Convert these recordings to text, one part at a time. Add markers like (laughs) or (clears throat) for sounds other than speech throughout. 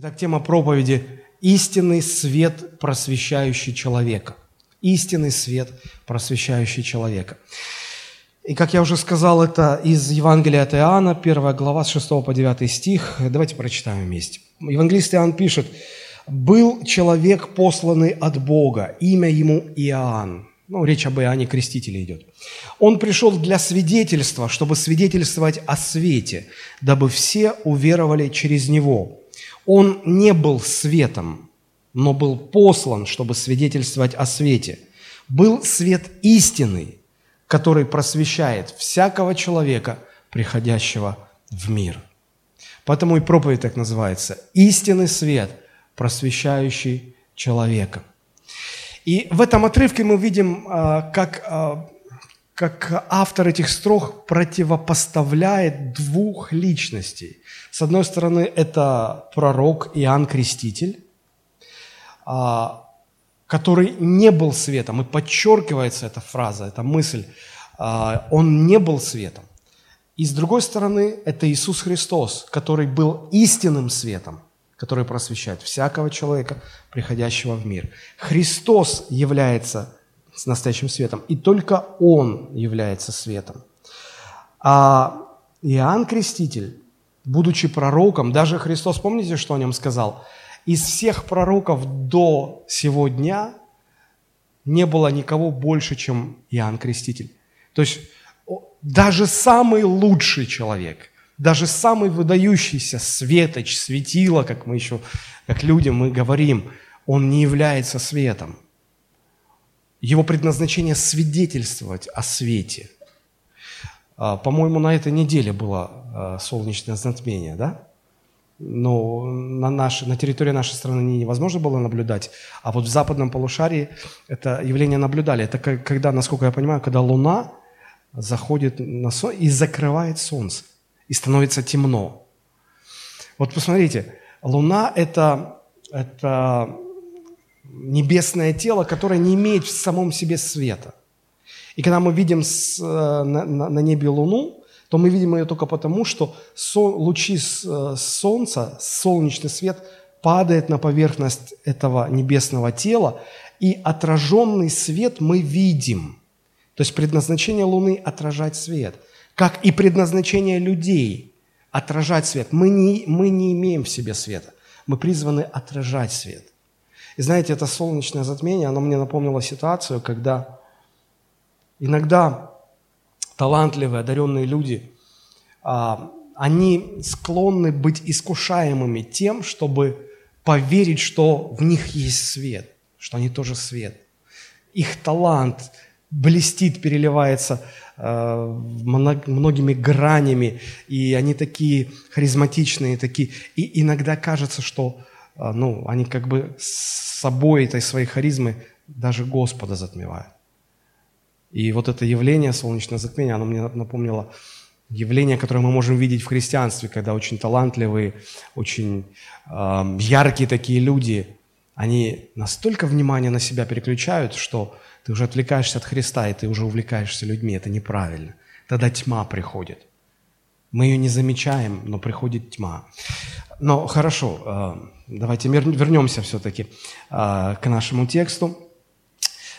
Итак, тема проповеди – истинный свет, просвещающий человека. Истинный свет, просвещающий человека. И, как я уже сказал, это из Евангелия от Иоанна, 1 глава, с 6 по 9 стих. Давайте прочитаем вместе. Евангелист Иоанн пишет, «Был человек, посланный от Бога, имя ему Иоанн». Ну, речь об Иоанне Крестителе идет. «Он пришел для свидетельства, чтобы свидетельствовать о свете, дабы все уверовали через него». Он не был светом, но был послан, чтобы свидетельствовать о свете. Был свет истинный, который просвещает всякого человека, приходящего в мир. Поэтому и проповедь так называется – истинный свет, просвещающий человека. И в этом отрывке мы видим, а, как, а, как автор этих строк противопоставляет двух личностей. С одной стороны, это пророк Иоанн Креститель, а, который не был светом, и подчеркивается эта фраза, эта мысль, а, он не был светом. И с другой стороны, это Иисус Христос, который был истинным светом, который просвещает всякого человека, приходящего в мир. Христос является настоящим светом, и только Он является светом. А Иоанн Креститель будучи пророком, даже Христос, помните, что о нем сказал? Из всех пророков до сего дня не было никого больше, чем Иоанн Креститель. То есть даже самый лучший человек, даже самый выдающийся светоч, светило, как мы еще, как люди мы говорим, он не является светом. Его предназначение свидетельствовать о свете – а, по-моему, на этой неделе было а, солнечное затмение, да? Но на, наш, на территории нашей страны невозможно было наблюдать, а вот в западном полушарии это явление наблюдали. Это когда, насколько я понимаю, когда Луна заходит на сон и закрывает Солнце, и становится темно. Вот посмотрите, Луна это, – это небесное тело, которое не имеет в самом себе света. И когда мы видим с, э, на, на небе Луну, то мы видим ее только потому, что со, лучи с, э, Солнца, солнечный свет падает на поверхность этого небесного тела, и отраженный свет мы видим. То есть предназначение Луны – отражать свет, как и предназначение людей – отражать свет. Мы не, мы не имеем в себе света, мы призваны отражать свет. И знаете, это солнечное затмение, оно мне напомнило ситуацию, когда Иногда талантливые, одаренные люди, а, они склонны быть искушаемыми тем, чтобы поверить, что в них есть свет, что они тоже свет. Их талант блестит, переливается э, многими гранями, и они такие харизматичные, такие. И иногда кажется, что ну, они как бы с собой этой своей харизмы даже Господа затмевают. И вот это явление солнечное затмение, оно мне напомнило явление, которое мы можем видеть в христианстве, когда очень талантливые, очень э, яркие такие люди, они настолько внимание на себя переключают, что ты уже отвлекаешься от Христа, и ты уже увлекаешься людьми. Это неправильно. Тогда тьма приходит. Мы ее не замечаем, но приходит тьма. Но хорошо, э, давайте вернемся все-таки э, к нашему тексту.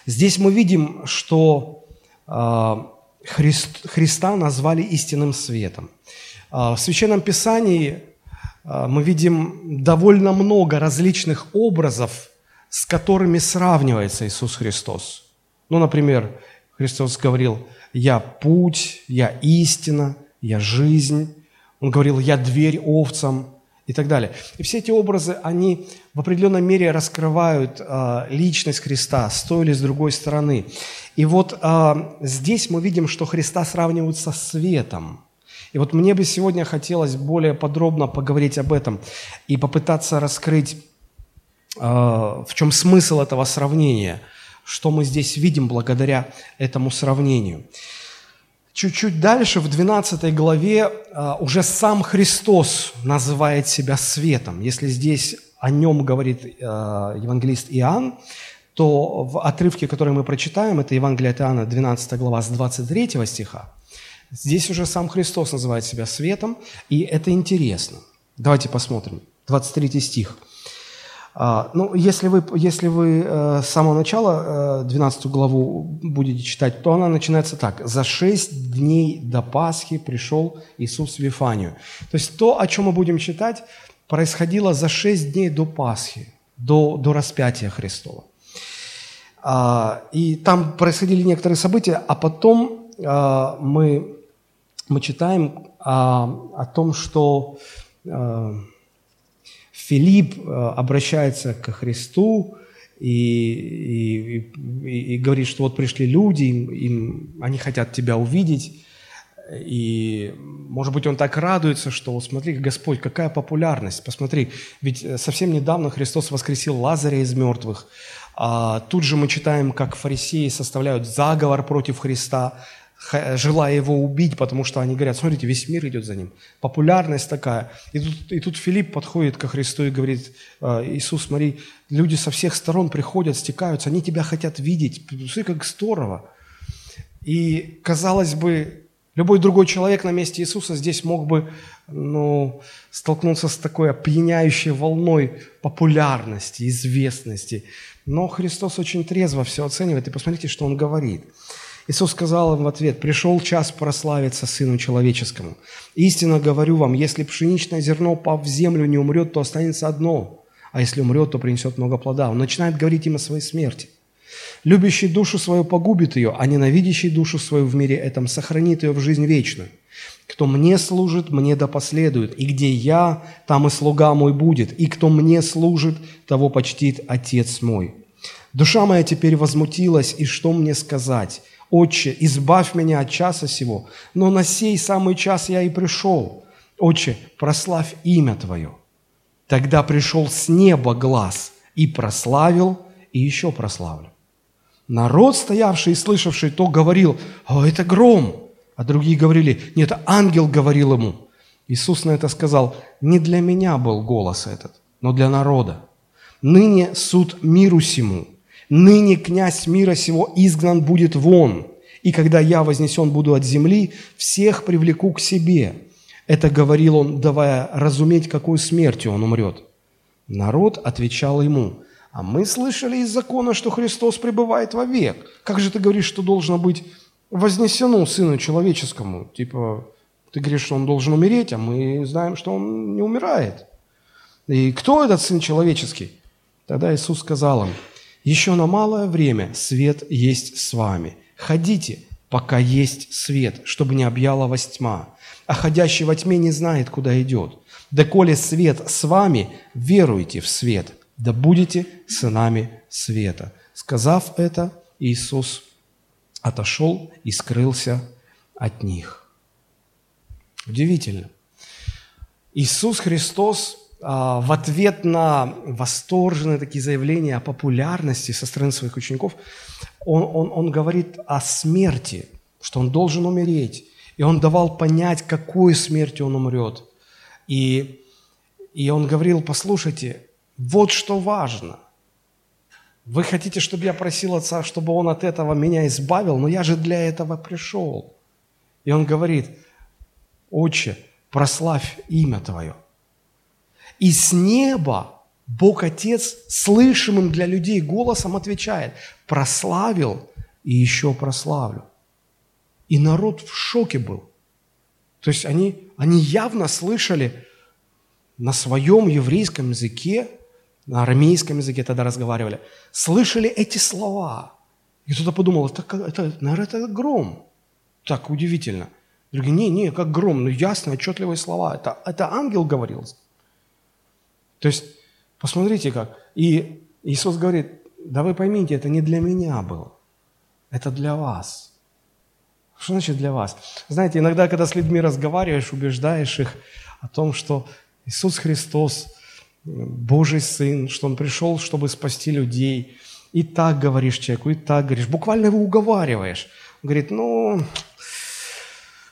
Здесь мы видим, что а, Христ, Христа назвали истинным светом. А, в Священном Писании а, мы видим довольно много различных образов, с которыми сравнивается Иисус Христос. Ну, например, Христос говорил, «Я путь, я истина, я жизнь». Он говорил, «Я дверь овцам» и так далее. И все эти образы, они в определенной мере раскрывают э, личность Христа с той или с другой стороны. И вот э, здесь мы видим, что Христа сравнивают со светом. И вот мне бы сегодня хотелось более подробно поговорить об этом и попытаться раскрыть, э, в чем смысл этого сравнения, что мы здесь видим благодаря этому сравнению. Чуть-чуть дальше, в 12 главе, а, уже сам Христос называет себя светом. Если здесь о нем говорит а, евангелист Иоанн, то в отрывке, который мы прочитаем, это Евангелие от Иоанна, 12 глава, с 23 стиха, здесь уже сам Христос называет себя светом, и это интересно. Давайте посмотрим. 23 стих. А, ну, если вы, если вы э, с самого начала э, 12 главу будете читать, то она начинается так. «За шесть дней до Пасхи пришел Иисус в Вифанию». То есть то, о чем мы будем читать, происходило за шесть дней до Пасхи, до, до распятия Христова. А, и там происходили некоторые события, а потом а, мы, мы читаем а, о том, что Филипп обращается к Христу и, и, и говорит, что вот пришли люди, им, им, они хотят тебя увидеть. И, может быть, он так радуется, что, смотри, Господь, какая популярность, посмотри, ведь совсем недавно Христос воскресил Лазаря из мертвых, а, тут же мы читаем, как фарисеи составляют заговор против Христа, желая его убить, потому что они говорят, смотрите, весь мир идет за ним. Популярность такая. И тут, и тут Филипп подходит ко Христу и говорит, «А, Иисус, смотри, люди со всех сторон приходят, стекаются, они тебя хотят видеть. Смотри, как здорово. И, казалось бы, любой другой человек на месте Иисуса здесь мог бы ну, столкнуться с такой опьяняющей волной популярности, известности. Но Христос очень трезво все оценивает, и посмотрите, что Он говорит. Иисус сказал им в ответ, «Пришел час прославиться Сыну Человеческому. Истинно говорю вам, если пшеничное зерно, пав в землю, не умрет, то останется одно, а если умрет, то принесет много плода». Он начинает говорить им о своей смерти. «Любящий душу свою погубит ее, а ненавидящий душу свою в мире этом сохранит ее в жизнь вечную. Кто мне служит, мне да последует, и где я, там и слуга мой будет, и кто мне служит, того почтит Отец мой». Душа моя теперь возмутилась, и что мне сказать? Отче, избавь меня от часа сего, но на сей самый час я и пришел. Отче, прославь имя Твое. Тогда пришел с неба глаз и прославил, и еще прославлю. Народ, стоявший и слышавший то, говорил, «О, это гром!» А другие говорили, «Нет, ангел говорил ему». Иисус на это сказал, «Не для меня был голос этот, но для народа. Ныне суд миру сему, Ныне князь мира сего изгнан будет вон, и когда я вознесен буду от земли, всех привлеку к себе». Это говорил он, давая разуметь, какой смертью он умрет. Народ отвечал ему, «А мы слышали из закона, что Христос пребывает вовек. Как же ты говоришь, что должно быть вознесено Сыну Человеческому? Типа, ты говоришь, что он должен умереть, а мы знаем, что он не умирает. И кто этот Сын Человеческий? Тогда Иисус сказал им, еще на малое время свет есть с вами. Ходите, пока есть свет, чтобы не объяла вас тьма. А ходящий во тьме не знает, куда идет. Да коли свет с вами, веруйте в свет, да будете сынами света». Сказав это, Иисус отошел и скрылся от них. Удивительно. Иисус Христос в ответ на восторженные такие заявления о популярности со стороны своих учеников, он, он, он говорит о смерти, что он должен умереть. И он давал понять, какой смертью он умрет. И, и он говорил, послушайте, вот что важно. Вы хотите, чтобы я просил Отца, чтобы Он от этого меня избавил, но я же для этого пришел. И он говорит, Отче, прославь имя Твое. И с неба Бог Отец слышимым для людей голосом отвечает, прославил и еще прославлю. И народ в шоке был. То есть они, они явно слышали на своем еврейском языке, на арамейском языке тогда разговаривали, слышали эти слова. И кто-то подумал, это, это, наверное, это гром. Так удивительно. Другие, не, не, как гром, ну ясно, отчетливые слова. Это, это ангел говорил. То есть, посмотрите как. И Иисус говорит, да вы поймите, это не для меня было, это для вас. Что значит для вас? Знаете, иногда, когда с людьми разговариваешь, убеждаешь их о том, что Иисус Христос, Божий Сын, что Он пришел, чтобы спасти людей. И так говоришь человеку, и так говоришь. Буквально его уговариваешь. Он говорит, ну,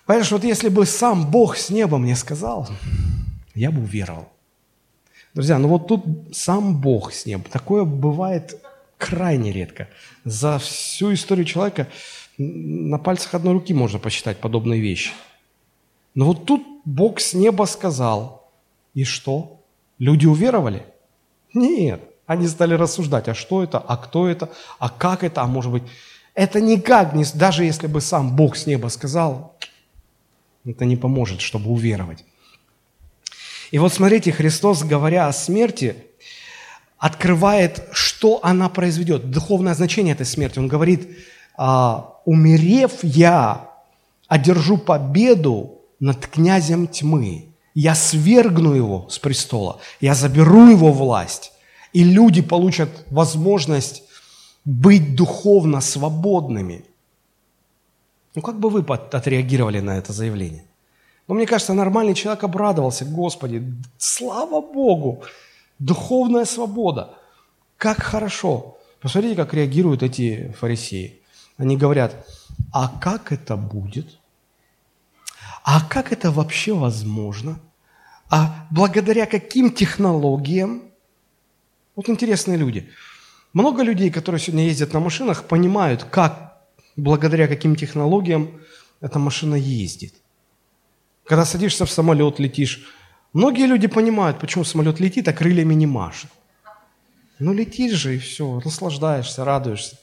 понимаешь, вот если бы сам Бог с неба мне сказал, я бы уверовал. Друзья, ну вот тут сам Бог с ним. Такое бывает крайне редко. За всю историю человека на пальцах одной руки можно посчитать подобные вещи. Но вот тут Бог с неба сказал, и что? Люди уверовали? Нет. Они стали рассуждать, а что это, а кто это, а как это, а может быть... Это никак, не, даже если бы сам Бог с неба сказал, это не поможет, чтобы уверовать. И вот смотрите, Христос, говоря о смерти, открывает, что она произведет, духовное значение этой смерти. Он говорит, «А, умерев я, одержу победу над князем тьмы. Я свергну его с престола, я заберу его власть, и люди получат возможность быть духовно свободными. Ну, как бы вы отреагировали на это заявление? Ну, мне кажется, нормальный человек обрадовался, Господи, слава Богу, духовная свобода. Как хорошо. Посмотрите, как реагируют эти фарисеи. Они говорят, а как это будет? А как это вообще возможно? А благодаря каким технологиям? Вот интересные люди. Много людей, которые сегодня ездят на машинах, понимают, как, благодаря каким технологиям эта машина ездит. Когда садишься в самолет, летишь, многие люди понимают, почему самолет летит, а крыльями не машет. Ну, летишь же и все, наслаждаешься, радуешься.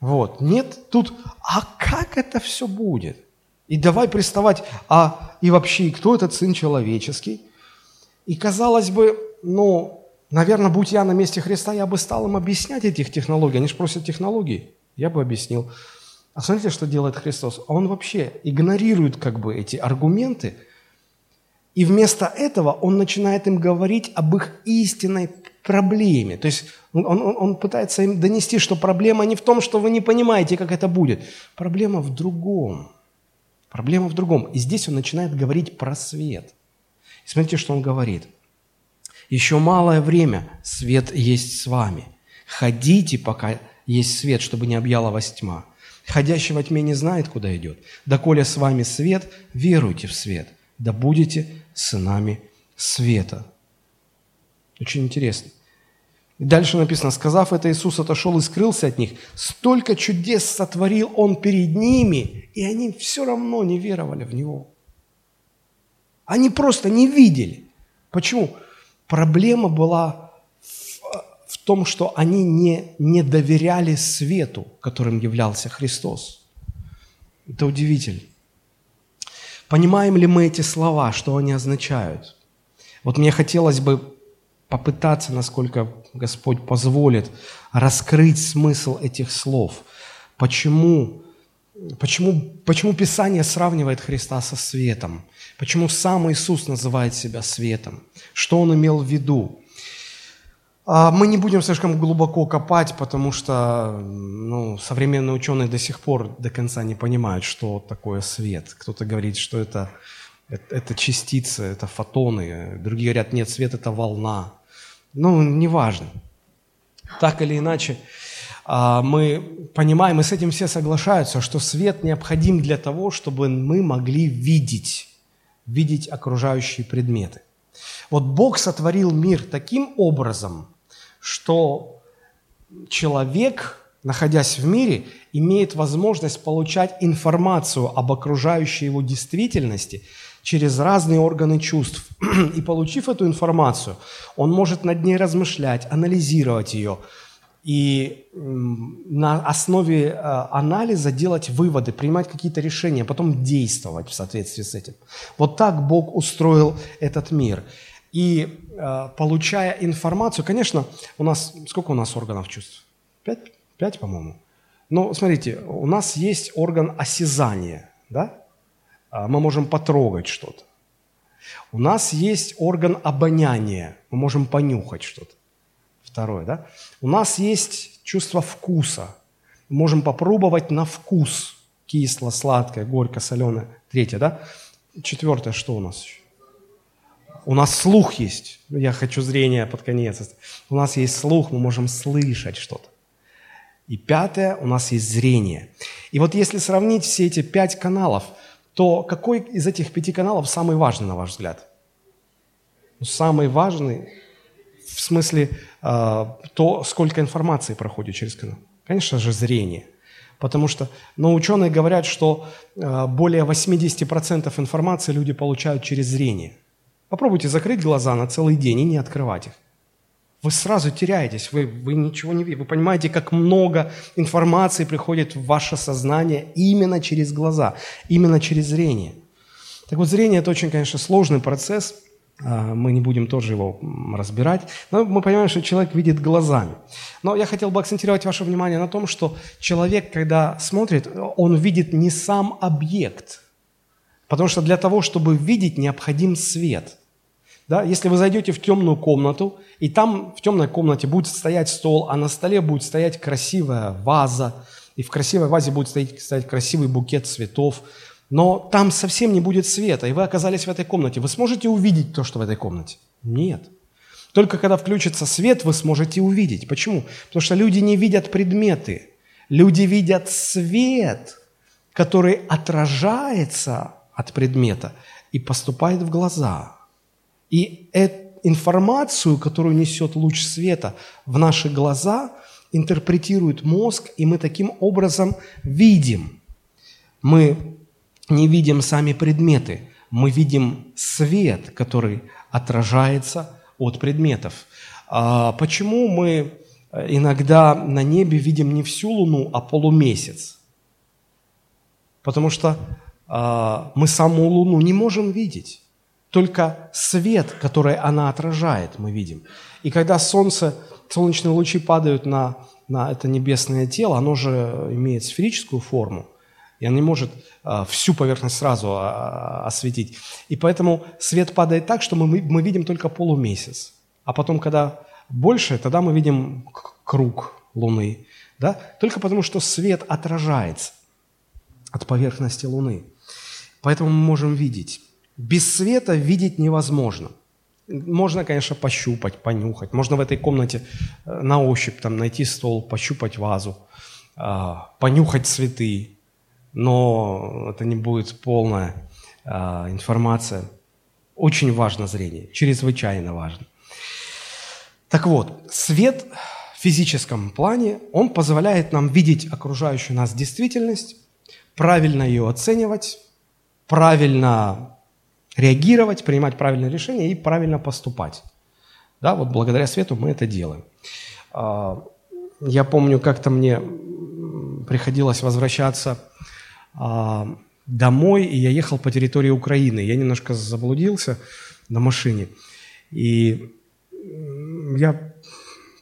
Вот. Нет, тут, а как это все будет? И давай приставать, а и вообще, кто этот Сын Человеческий? И казалось бы, ну, наверное, будь я на месте Христа, я бы стал им объяснять этих технологий. Они же просят технологий. Я бы объяснил. А смотрите, что делает Христос. Он вообще игнорирует как бы эти аргументы, и вместо этого он начинает им говорить об их истинной проблеме. То есть он, он, он пытается им донести, что проблема не в том, что вы не понимаете, как это будет. Проблема в другом. Проблема в другом. И здесь он начинает говорить про свет. И смотрите, что он говорит. «Еще малое время свет есть с вами. Ходите, пока есть свет, чтобы не объяла вас тьма. Ходящий во тьме не знает, куда идет. Доколе с вами свет, веруйте в свет, да будете сынами света». Очень интересно. Дальше написано, сказав это, Иисус отошел и скрылся от них. Столько чудес сотворил Он перед ними, и они все равно не веровали в Него. Они просто не видели. Почему? Проблема была том, что они не, не доверяли свету, которым являлся Христос. Это удивительно. Понимаем ли мы эти слова, что они означают? Вот мне хотелось бы попытаться, насколько Господь позволит, раскрыть смысл этих слов. Почему, почему, почему Писание сравнивает Христа со светом? Почему сам Иисус называет себя светом? Что Он имел в виду? А, мы не будем слишком глубоко копать, потому что ну, современные ученые до сих пор до конца не понимают, что такое свет. Кто-то говорит, что это это, частицы, это фотоны. Другие говорят, нет, свет – это волна. Ну, неважно. Так или иначе, а, мы понимаем, и с этим все соглашаются, что свет необходим для того, чтобы мы могли видеть, видеть окружающие предметы. Вот Бог сотворил мир таким образом, что человек, находясь в мире, имеет возможность получать информацию об окружающей его действительности – через разные органы чувств. (clears throat) И получив эту информацию, он может над ней размышлять, анализировать ее и на основе э, анализа делать выводы, принимать какие-то решения, потом действовать в соответствии с этим. Вот так Бог устроил этот мир. И э, получая информацию, конечно, у нас, сколько у нас органов чувств? Пять, пять по-моему. Но смотрите, у нас есть орган осязания, да? А, мы можем потрогать что-то. У нас есть орган обоняния, мы можем понюхать что-то. Второе, да? У нас есть чувство вкуса, мы можем попробовать на вкус. Кисло, сладкое, горько, соленое. Третье, да? Четвертое, что у нас еще? У нас слух есть. Я хочу зрение под конец. У нас есть слух, мы можем слышать что-то. И пятое, у нас есть зрение. И вот если сравнить все эти пять каналов – то какой из этих пяти каналов самый важный, на ваш взгляд? Ну, самый важный в смысле э, то, сколько информации проходит через канал. Конечно же, зрение. Потому что, но ученые говорят, что э, более 80% информации люди получают через зрение. Попробуйте закрыть глаза на целый день и не открывать их. Вы сразу теряетесь, вы, вы ничего не видите. Вы понимаете, как много информации приходит в ваше сознание именно через глаза, именно через зрение. Так вот, зрение – это очень, конечно, сложный процесс. А, мы не будем тоже его разбирать. Но мы понимаем, что человек видит глазами. Но я хотел бы акцентировать ваше внимание на том, что человек, когда смотрит, он видит не сам объект. Потому что для того, чтобы видеть, необходим свет – да, если вы зайдете в темную комнату, и там в темной комнате будет стоять стол, а на столе будет стоять красивая ваза, и в красивой вазе будет стоять, стоять красивый букет цветов, но там совсем не будет света, и вы оказались в этой комнате. Вы сможете увидеть то, что в этой комнате? Нет. Только когда включится свет, вы сможете увидеть. Почему? Потому что люди не видят предметы. Люди видят свет, который отражается от предмета и поступает в глаза – и эту информацию, которую несет луч света в наши глаза, интерпретирует мозг, и мы таким образом видим. Мы не видим сами предметы, мы видим свет, который отражается от предметов. А почему мы иногда на небе видим не всю Луну, а полумесяц? Потому что мы саму Луну не можем видеть. Только свет, который она отражает, мы видим. И когда солнце, солнечные лучи падают на, на это небесное тело, оно же имеет сферическую форму, и оно не может а, всю поверхность сразу а, а, осветить. И поэтому свет падает так, что мы, мы видим только полумесяц. А потом, когда больше, тогда мы видим круг Луны. Да? Только потому, что свет отражается от поверхности Луны. Поэтому мы можем видеть. Без света видеть невозможно. Можно, конечно, пощупать, понюхать. Можно в этой комнате э, на ощупь там, найти стол, пощупать вазу, а, понюхать цветы. Но это не будет полная а, информация. Очень важно зрение, чрезвычайно важно. Так вот, свет в физическом плане, он позволяет нам видеть окружающую нас действительность, правильно ее оценивать, правильно реагировать, принимать правильные решения и правильно поступать. Да, вот благодаря свету мы это делаем. А, я помню, как-то мне приходилось возвращаться а, домой, и я ехал по территории Украины. Я немножко заблудился на машине. И я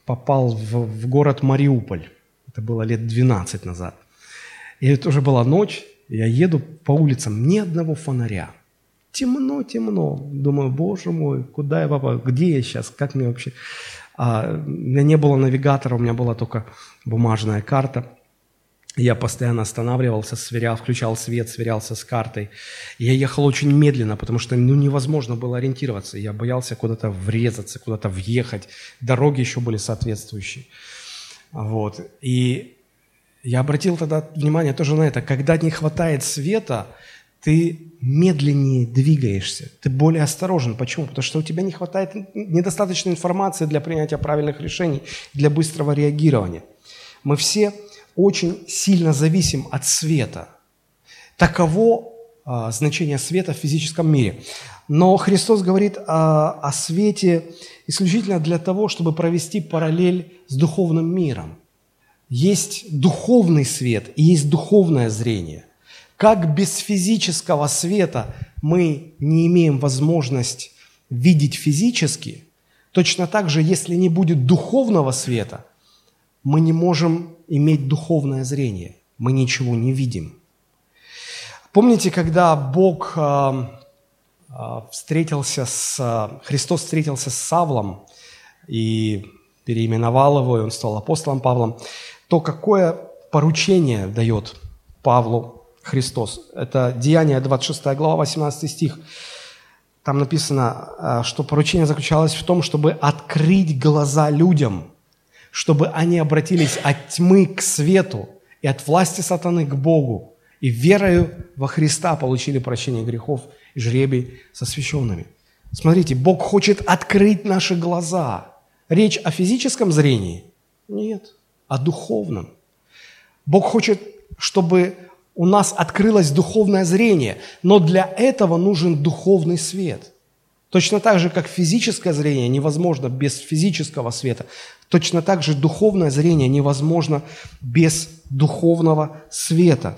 попал в, в город Мариуполь. Это было лет 12 назад. И это уже была ночь. Я еду по улицам, ни одного фонаря – темно, темно. Думаю, боже мой, куда я попал, где я сейчас, как мне вообще... А, у меня не было навигатора, у меня была только бумажная карта. Я постоянно останавливался, сверял, включал свет, сверялся с картой. Я ехал очень медленно, потому что ну, невозможно было ориентироваться. Я боялся куда-то врезаться, куда-то въехать. Дороги еще были соответствующие. Вот. И я обратил тогда внимание тоже на это. Когда не хватает света, ты медленнее двигаешься, ты более осторожен. Почему? Потому что у тебя не хватает недостаточной информации для принятия правильных решений, для быстрого реагирования. Мы все очень сильно зависим от света. Таково а, значение света в физическом мире. Но Христос говорит о, о свете исключительно для того, чтобы провести параллель с духовным миром. Есть духовный свет и есть духовное зрение – как без физического света мы не имеем возможность видеть физически, точно так же, если не будет духовного света, мы не можем иметь духовное зрение, мы ничего не видим. Помните, когда Бог э, э, встретился с, Христос встретился с Савлом и переименовал его, и он стал апостолом Павлом, то какое поручение дает Павлу Христос. Это Деяние 26 глава, 18 стих. Там написано, а, что поручение заключалось в том, чтобы открыть глаза людям, чтобы они обратились от тьмы к свету и от власти сатаны к Богу, и верою во Христа получили прощение грехов и жребий со священными. Смотрите, Бог хочет открыть наши глаза. Речь о физическом зрении? Нет, о духовном. Бог хочет, чтобы у нас открылось духовное зрение, но для этого нужен духовный свет. Точно так же, как физическое зрение невозможно без физического света, точно так же духовное зрение невозможно без духовного света.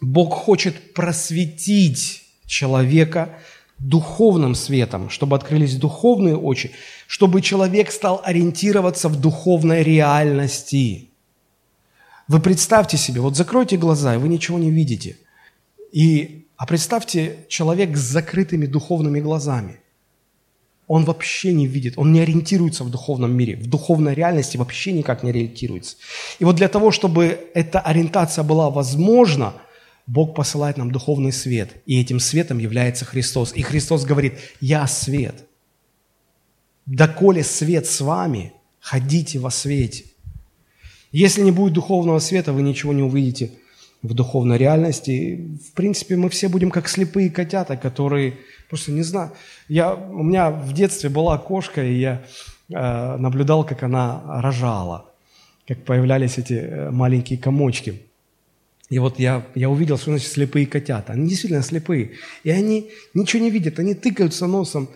Бог хочет просветить человека духовным светом, чтобы открылись духовные очи, чтобы человек стал ориентироваться в духовной реальности. Вы представьте себе, вот закройте глаза, и вы ничего не видите. И, а представьте человек с закрытыми духовными глазами. Он вообще не видит, он не ориентируется в духовном мире, в духовной реальности вообще никак не ориентируется. И вот для того, чтобы эта ориентация была возможна – Бог посылает нам духовный свет, и этим светом является Христос. И Христос говорит, я свет. Доколе свет с вами, ходите во свете. Если не будет духовного света, вы ничего не увидите в духовной реальности. В принципе, мы все будем как слепые котята, которые просто не знаю. Я, у меня в детстве была кошка, и я э, наблюдал, как она рожала, как появлялись эти э, маленькие комочки – и вот я, я увидел, что значит слепые котята. Они действительно слепые. И они ничего не видят, они тыкаются носом,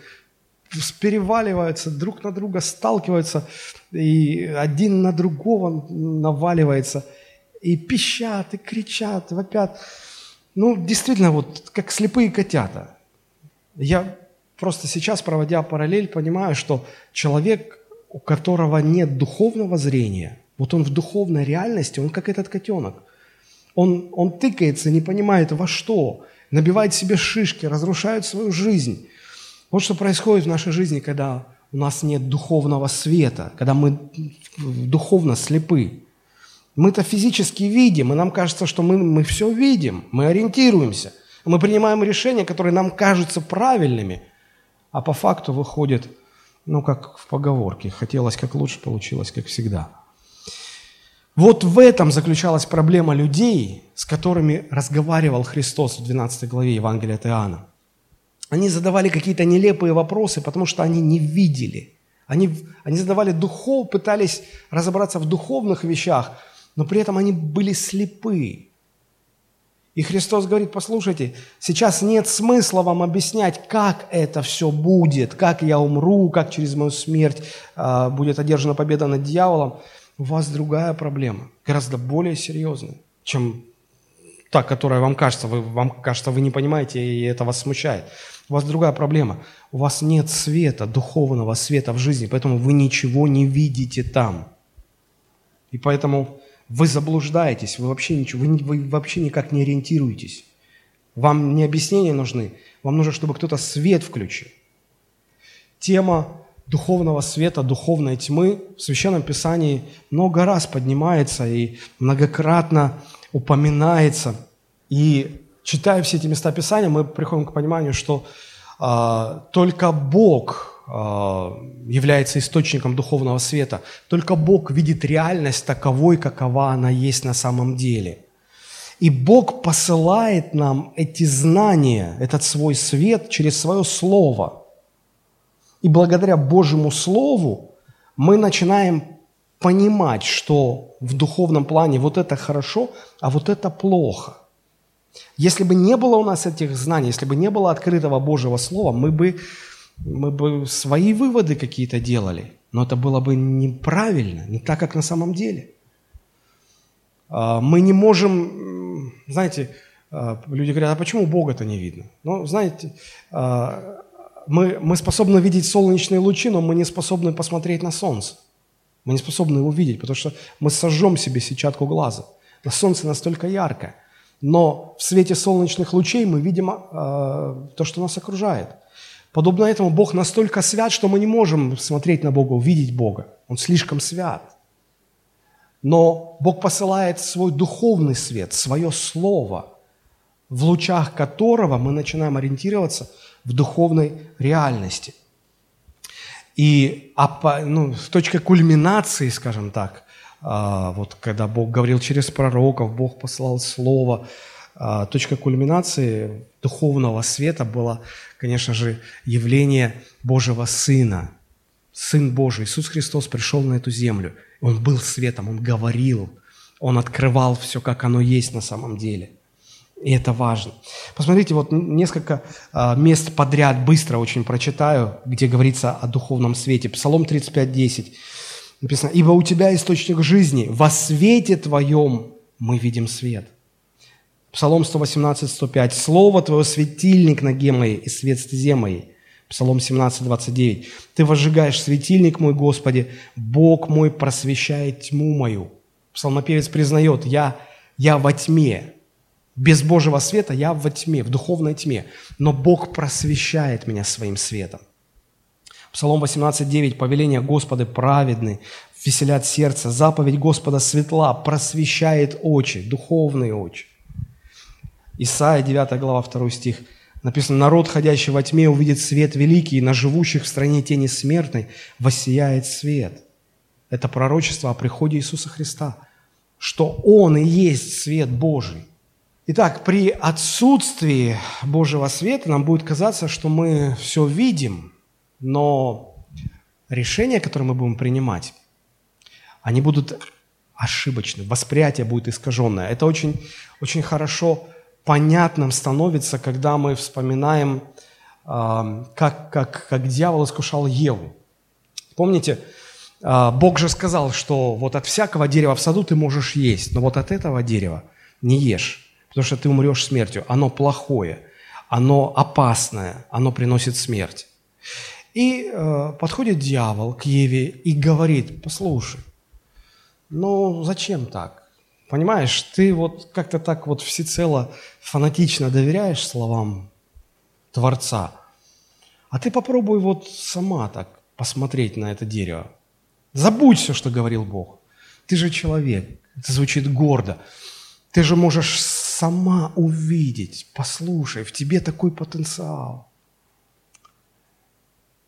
переваливаются друг на друга, сталкиваются, и один на другого наваливается, и пищат, и кричат, и вопят. Ну, действительно, вот как слепые котята. Я просто сейчас, проводя параллель, понимаю, что человек, у которого нет духовного зрения, вот он в духовной реальности, он как этот котенок – он, он тыкается, не понимает, во что, набивает себе шишки, разрушает свою жизнь. Вот что происходит в нашей жизни, когда у нас нет духовного света, когда мы духовно слепы. Мы-то физически видим, и нам кажется, что мы, мы все видим, мы ориентируемся. Мы принимаем решения, которые нам кажутся правильными, а по факту выходит, ну, как в поговорке, хотелось как лучше, получилось как всегда – вот в этом заключалась проблема людей, с которыми разговаривал Христос в 12 главе Евангелия от Иоанна. Они задавали какие-то нелепые вопросы, потому что они не видели. Они, они задавали духов, пытались разобраться в духовных вещах, но при этом они были слепы. И Христос говорит, послушайте, сейчас нет смысла вам объяснять, как это все будет, как я умру, как через мою смерть э, будет одержана победа над дьяволом у вас другая проблема, гораздо более серьезная, чем та, которая вам кажется, вы, вам кажется, вы не понимаете, и это вас смущает. У вас другая проблема. У вас нет света, духовного света в жизни, поэтому вы ничего не видите там. И поэтому вы заблуждаетесь, вы вообще, ничего, вы, вы вообще никак не ориентируетесь. Вам не объяснения нужны, вам нужно, чтобы кто-то свет включил. Тема духовного света, духовной тьмы в Священном Писании много раз поднимается и многократно упоминается. И читая все эти места Писания, мы приходим к пониманию, что э, только Бог э, является источником духовного света. Только Бог видит реальность таковой, какова она есть на самом деле. И Бог посылает нам эти знания, этот свой свет через свое Слово – и благодаря Божьему Слову мы начинаем понимать, что в духовном плане вот это хорошо, а вот это плохо. Если бы не было у нас этих знаний, если бы не было открытого Божьего Слова, мы бы, мы бы свои выводы какие-то делали. Но это было бы неправильно, не так, как на самом деле. А, мы не можем, знаете, а, люди говорят, а почему Бога-то не видно? Ну, знаете, а, мы, мы способны видеть солнечные лучи, но мы не способны посмотреть на солнце. Мы не способны его видеть, потому что мы сожжем себе сетчатку глаза. На солнце настолько ярко. Но в свете солнечных лучей мы видим э, то, что нас окружает. Подобно этому Бог настолько свят, что мы не можем смотреть на Бога, увидеть Бога. Он слишком свят. Но Бог посылает свой духовный свет, свое Слово, в лучах которого мы начинаем ориентироваться – в духовной реальности. И ну, точка кульминации, скажем так, а, вот когда Бог говорил через пророков, Бог послал Слово, а, точка кульминации духовного света было, конечно же, явление Божьего Сына. Сын Божий, Иисус Христос пришел на эту землю. Он был светом, Он говорил, Он открывал все, как оно есть на самом деле – И это важно. Посмотрите, вот несколько э, мест подряд быстро очень прочитаю, где говорится о духовном свете. Псалом 35.10 написано, «Ибо у тебя источник жизни, во свете твоем мы видим свет». Псалом 118, 105. «Слово Твое – светильник ноге моей и свет стезе моей». Псалом 17, 29. «Ты возжигаешь светильник мой, Господи, Бог мой просвещает тьму мою». Псалмопевец признает, я, я во тьме, без Божьего света я во тьме, в духовной тьме, но Бог просвещает меня своим светом. Псалом 18, 9. «Повеление Господа праведны, веселят сердце, заповедь Господа светла, просвещает очи, духовные очи». Исайя 9 глава 2 стих. Написано, народ, ходящий во тьме, увидит свет великий, и на живущих в стране тени смертной воссияет свет. Это пророчество о приходе Иисуса Христа, что Он и есть свет Божий. Итак, при отсутствии Божьего света нам будет казаться, что мы все видим, но решения, которые мы будем принимать, они будут ошибочны, восприятие будет искаженное. Это очень, очень хорошо понятным становится, когда мы вспоминаем, как, как, как дьявол искушал Еву. Помните, а, Бог же сказал, что вот от всякого дерева в саду ты можешь есть, но вот от этого дерева не ешь, потому что ты умрешь смертью. Оно плохое, оно опасное, оно приносит смерть. И э, подходит дьявол к Еве и говорит, послушай, ну зачем так? Понимаешь, ты вот как-то так вот всецело фанатично доверяешь словам Творца, а ты попробуй вот сама так посмотреть на это дерево. Забудь все, что говорил Бог. Ты же человек, это звучит гордо. Ты же можешь сама увидеть, послушай, в тебе такой потенциал.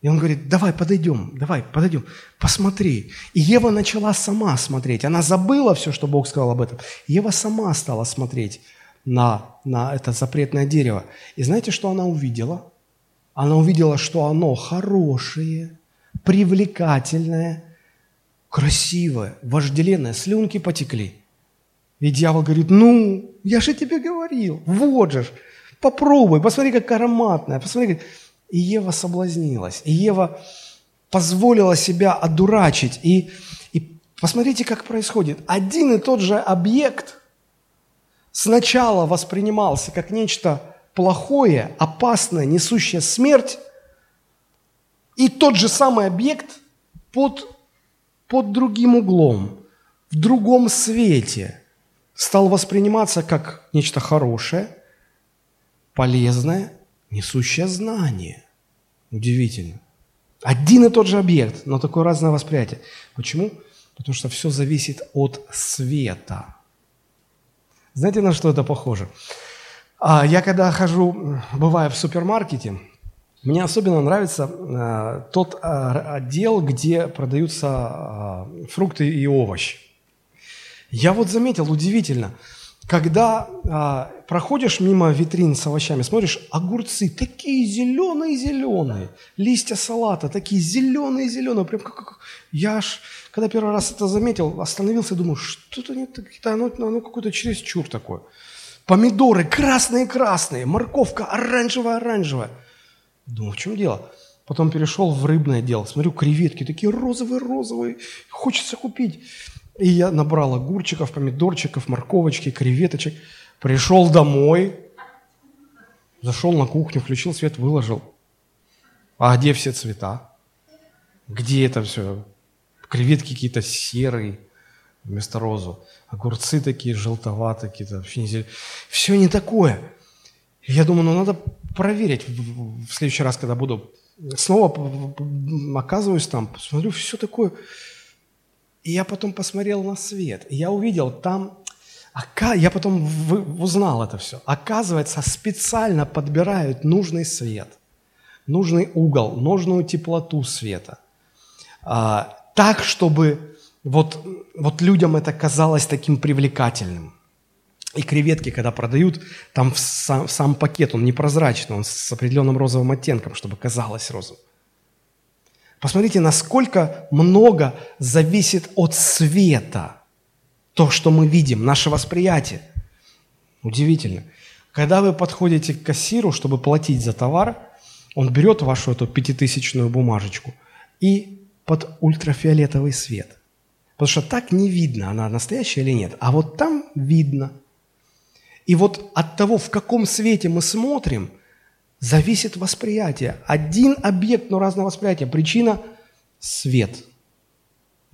И он говорит, давай подойдем, давай подойдем, посмотри. И Ева начала сама смотреть. Она забыла все, что Бог сказал об этом. Ева сама стала смотреть на, на это запретное дерево. И знаете, что она увидела? Она увидела, что оно хорошее, привлекательное, красивое, вожделенное. Слюнки потекли. И дьявол говорит, ну, я же тебе говорил, вот же, попробуй, посмотри, как ароматная, посмотри. И Ева соблазнилась, и Ева позволила себя одурачить. И, и посмотрите, как происходит. Один и тот же объект сначала воспринимался как нечто плохое, опасное, несущее смерть, и тот же самый объект под, под другим углом, в другом свете стал восприниматься как нечто хорошее, полезное, несущее знание. Удивительно. Один и тот же объект, но такое разное восприятие. Почему? Потому что все зависит от света. Знаете, на что это похоже? А, я когда хожу, бываю в супермаркете, мне особенно нравится а, тот а, отдел, где продаются фрукты и овощи. Я вот заметил, удивительно – когда а, проходишь мимо витрин с овощами, смотришь, огурцы такие зеленые-зеленые, листья салата такие зеленые-зеленые, прям как, как... Я аж, когда первый раз это заметил, остановился и думаю, что-то не так, оно, оно какое-то чересчур такое. Помидоры красные-красные, морковка оранжевая-оранжевая. Думаю, в чем дело? Потом перешел в рыбное дело, смотрю, креветки такие розовые-розовые, хочется купить. И я набрал огурчиков, помидорчиков, морковочки, креветочек. Пришел домой, зашел на кухню, включил свет, выложил. А где все цвета? Где это все? Креветки какие-то серые вместо розу. Огурцы такие желтоватые, какие-то вообще не зеленые. Все не такое. Я думаю, ну надо проверить в следующий раз, когда буду. Снова оказываюсь там, посмотрю, все такое и я потом посмотрел на свет, и я увидел там, я потом узнал это все. Оказывается, специально подбирают нужный свет, нужный угол, нужную теплоту света. А, так, чтобы вот, вот людям это казалось таким привлекательным. И креветки, когда продают, там сам, сам пакет, он непрозрачный, он с определенным розовым оттенком, чтобы казалось розовым. Посмотрите, насколько много зависит от света. То, что мы видим, наше восприятие. Удивительно. Когда вы подходите к кассиру, чтобы платить за товар, он берет вашу эту пятитысячную бумажечку и под ультрафиолетовый свет. Потому что так не видно, она настоящая или нет. А вот там видно. И вот от того, в каком свете мы смотрим, зависит восприятие. Один объект, но разное восприятие. Причина – свет –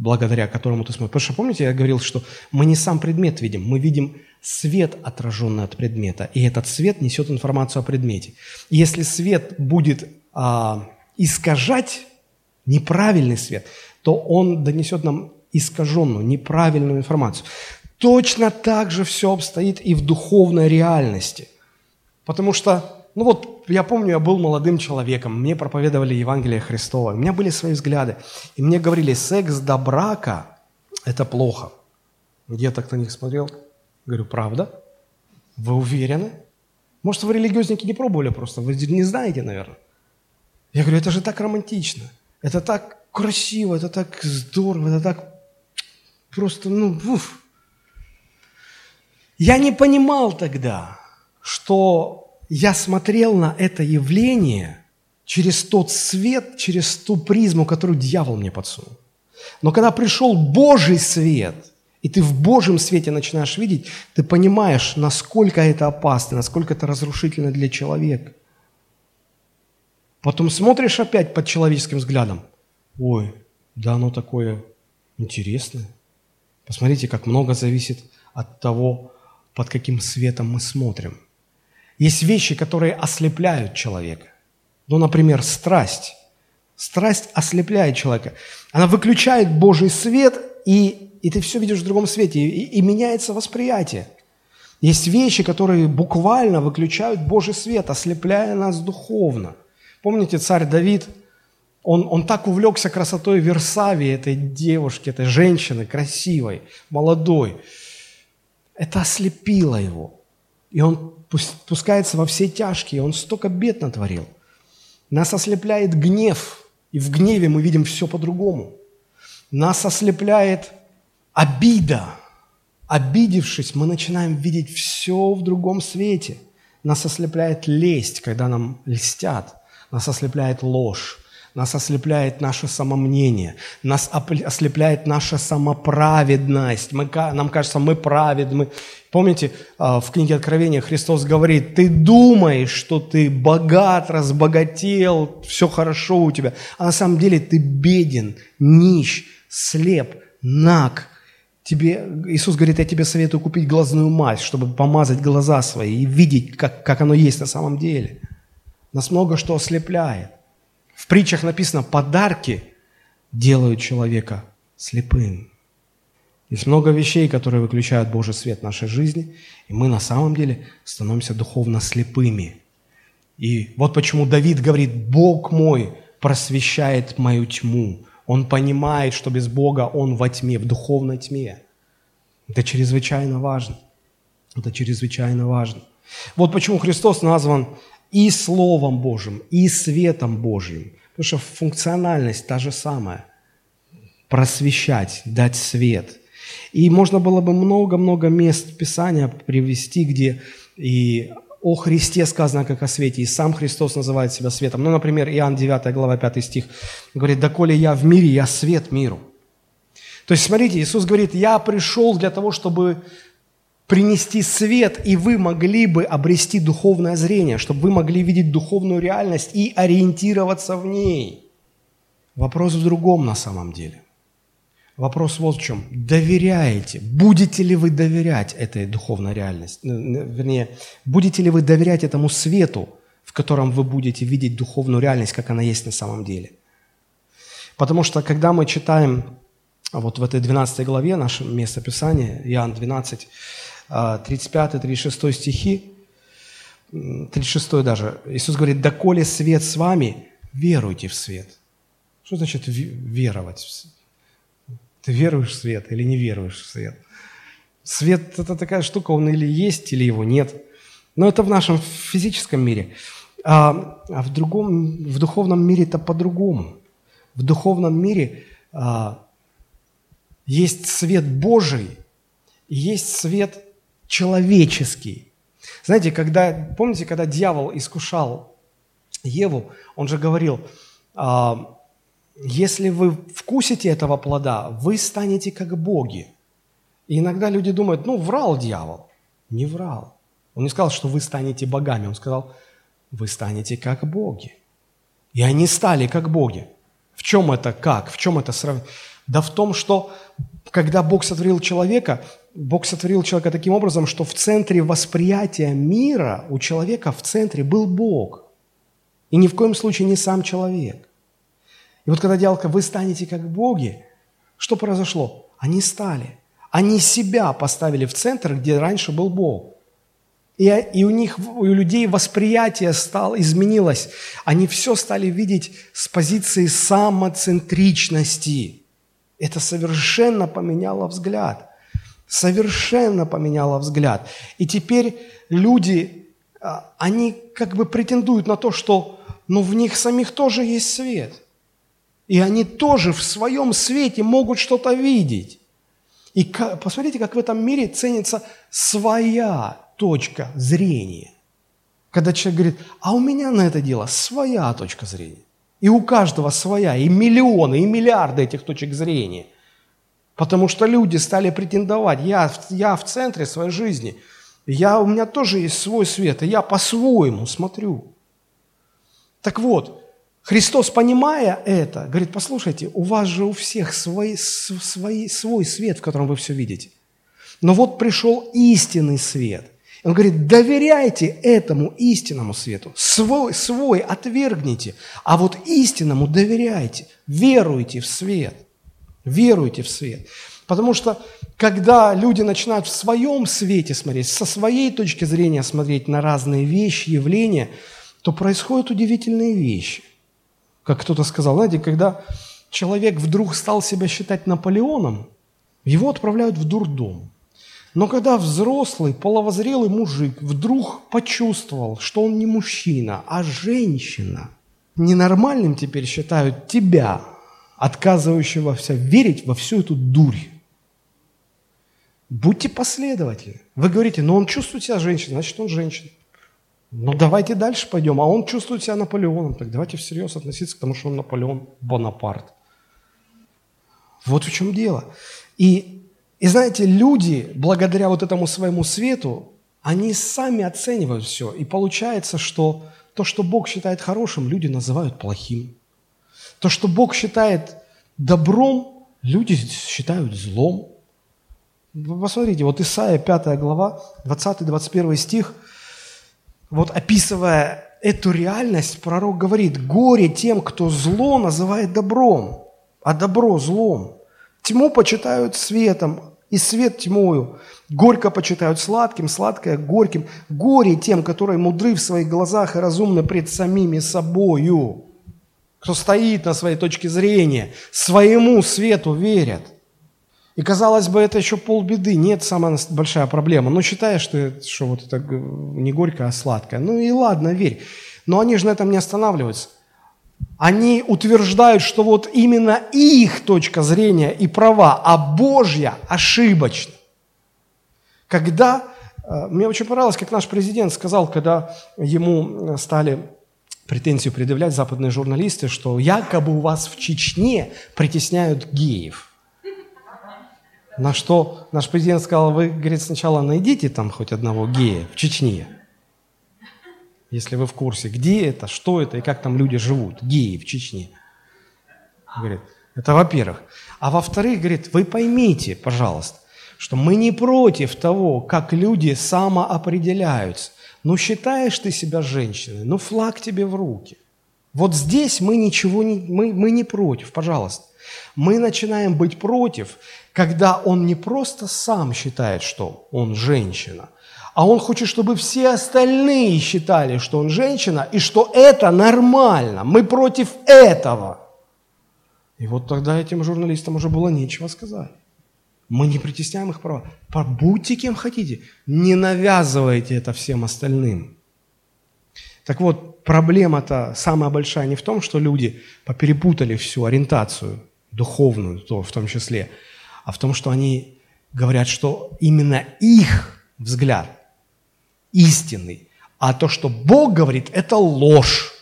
благодаря которому ты смотришь. Потому что, помните, я говорил, что мы не сам предмет видим, мы видим свет, отраженный от предмета, и этот свет несет информацию о предмете. Если свет будет а, искажать неправильный свет, то он донесет нам искаженную, неправильную информацию. Точно так же все обстоит и в духовной реальности. Потому что ну вот я помню, я был молодым человеком, мне проповедовали Евангелие Христова, у меня были свои взгляды, и мне говорили, секс до брака – это плохо. Я так на них смотрел, говорю, правда? Вы уверены? Может, вы религиозники не пробовали просто, вы не знаете, наверное. Я говорю, это же так романтично, это так красиво, это так здорово, это так просто, ну, уф. Я не понимал тогда, что я смотрел на это явление через тот свет, через ту призму, которую дьявол мне подсунул. Но когда пришел Божий свет, и ты в Божьем свете начинаешь видеть, ты понимаешь, насколько это опасно, насколько это разрушительно для человека. Потом смотришь опять под человеческим взглядом. Ой, да оно такое интересное. Посмотрите, как много зависит от того, под каким светом мы смотрим – есть вещи, которые ослепляют человека. Ну, например, страсть. Страсть ослепляет человека. Она выключает Божий свет, и, и ты все видишь в другом свете, и, и меняется восприятие. Есть вещи, которые буквально выключают Божий свет, ослепляя нас духовно. Помните, царь Давид, он, он так увлекся красотой Версавии, этой девушки, этой женщины, красивой, молодой. Это ослепило его. И он пускается во все тяжкие, он столько бед натворил. Нас ослепляет гнев, и в гневе мы видим все по-другому. Нас ослепляет обида. Обидевшись, мы начинаем видеть все в другом свете. Нас ослепляет лесть, когда нам льстят. Нас ослепляет ложь. Нас ослепляет наше самомнение, нас ослепляет наша самоправедность. Мы, нам кажется, мы праведны. Помните, а, в книге Откровения Христос говорит, ты думаешь, что ты богат, разбогател, все хорошо у тебя, а на самом деле ты беден, нищ, слеп, наг. Тебе, Иисус говорит, я тебе советую купить глазную мазь, чтобы помазать глаза свои и видеть, как, как оно есть на самом деле. Нас много что ослепляет. Притчах написано, подарки делают человека слепым. Есть много вещей, которые выключают Божий свет в нашей жизни, и мы на самом деле становимся духовно слепыми. И вот почему Давид говорит, Бог мой просвещает мою тьму. Он понимает, что без Бога он во тьме, в духовной тьме. Это чрезвычайно важно. Это чрезвычайно важно. Вот почему Христос назван и Словом Божьим, и Светом Божьим. Потому что функциональность та же самая. Просвещать, дать свет. И можно было бы много-много мест Писания привести, где и о Христе сказано, как о свете, и сам Христос называет себя светом. Ну, например, Иоанн 9 глава 5 стих говорит, «Доколе я в мире, я свет миру». То есть, смотрите, Иисус говорит, я пришел для того, чтобы принести свет, и вы могли бы обрести духовное зрение, чтобы вы могли видеть духовную реальность и ориентироваться в ней. Вопрос в другом на самом деле. Вопрос вот в чем. Доверяете? Будете ли вы доверять этой духовной реальности? Вернее, будете ли вы доверять этому свету, в котором вы будете видеть духовную реальность, как она есть на самом деле? Потому что, когда мы читаем вот в этой 12 главе, наше место Писания, Иоанн 12, 35-36 а, стихи, 36 даже, Иисус говорит, «Доколе свет с вами, веруйте в свет». Что значит веровать? Ты веруешь в свет или не веруешь в свет? Свет – это такая штука, он или есть, или его нет. Но это в нашем физическом мире. А, а в, другом, в духовном мире это по-другому. В духовном мире а, есть свет Божий, есть свет человеческий. Знаете, когда, помните, когда дьявол искушал Еву, он же говорил, а, если вы вкусите этого плода, вы станете как боги. И иногда люди думают, ну, врал дьявол. Не врал. Он не сказал, что вы станете богами. Он сказал, вы станете как боги. И они стали как боги. В чем это как? В чем это сравнение? Да в том, что когда Бог сотворил человека, Бог сотворил человека таким образом, что в центре восприятия мира у человека в центре был Бог. И ни в коем случае не сам человек. И вот когда дьявол вы станете как боги, что произошло? Они стали. Они себя поставили в центр, где раньше был Бог. И, и у них, у людей восприятие стало, изменилось. Они все стали видеть с позиции самоцентричности. Это совершенно поменяло взгляд. Совершенно поменяло взгляд. И теперь люди, а, они как бы претендуют на то, что ну, в них самих тоже есть свет. И они тоже в своем свете могут что-то видеть. И посмотрите, как в этом мире ценится своя точка зрения. Когда человек говорит, а у меня на это дело своя точка зрения. И у каждого своя, и миллионы, и миллиарды этих точек зрения. Потому что люди стали претендовать, я, я в центре своей жизни, я, у меня тоже есть свой свет, и я по-своему смотрю. Так вот, Христос, понимая это, говорит, послушайте, у вас же у всех свой, свой, свой свет, в котором вы все видите. Но вот пришел истинный свет – он говорит, доверяйте этому истинному свету, свой, свой отвергните, а вот истинному доверяйте, веруйте в свет, веруйте в свет. Потому что когда люди начинают в своем свете смотреть, со своей точки зрения смотреть на разные вещи, явления, то происходят удивительные вещи. Как кто-то сказал, знаете, когда человек вдруг стал себя считать Наполеоном, его отправляют в дурдом. Но когда взрослый, половозрелый мужик вдруг почувствовал, что он не мужчина, а женщина, ненормальным теперь считают тебя, отказывающегося верить во всю эту дурь. Будьте последовательны. Вы говорите, но он чувствует себя женщиной, значит, он женщина. Ну, давайте дальше пойдем. А он чувствует себя Наполеоном. Так давайте всерьез относиться к тому, что он Наполеон Бонапарт. Вот в чем дело. И и знаете, люди, благодаря вот этому своему свету, они сами оценивают все. И получается, что то, что Бог считает хорошим, люди называют плохим. То, что Бог считает добром, люди считают злом. посмотрите, вот Исаия 5 глава, 20-21 стих, вот описывая эту реальность, пророк говорит, «Горе тем, кто зло называет добром, а добро злом. Тьму почитают светом, и свет тьмою. Горько почитают сладким, сладкое горьким. Горе тем, которые мудры в своих глазах и разумны пред самими собою. Кто стоит на своей точке зрения, своему свету верят. И казалось бы, это еще полбеды. Нет, самая большая проблема. Но считаешь ты, что вот это не горькое, а сладкое. Ну и ладно, верь. Но они же на этом не останавливаются они утверждают, что вот именно их точка зрения и права, а Божья ошибочна. Когда, э, мне очень понравилось, как наш президент сказал, когда ему стали претензию предъявлять западные журналисты, что якобы у вас в Чечне притесняют геев. На что наш президент сказал, вы, говорит, сначала найдите там хоть одного гея в Чечне если вы в курсе, где это, что это и как там люди живут, геи в Чечне. Говорит, это во-первых. А во-вторых, говорит, вы поймите, пожалуйста, что мы не против того, как люди самоопределяются. Ну, считаешь ты себя женщиной, ну, флаг тебе в руки. Вот здесь мы ничего не, мы, мы не против, пожалуйста. Мы начинаем быть против, когда он не просто сам считает, что он женщина – а он хочет, чтобы все остальные считали, что он женщина, и что это нормально. Мы против этого. И вот тогда этим журналистам уже было нечего сказать. Мы не притесняем их права. Побудьте кем хотите. Не навязывайте это всем остальным. Так вот, проблема-то самая большая не в том, что люди поперепутали всю ориентацию духовную, то в том числе, а в том, что они говорят, что именно их взгляд истинный. А то, что Бог говорит, это ложь.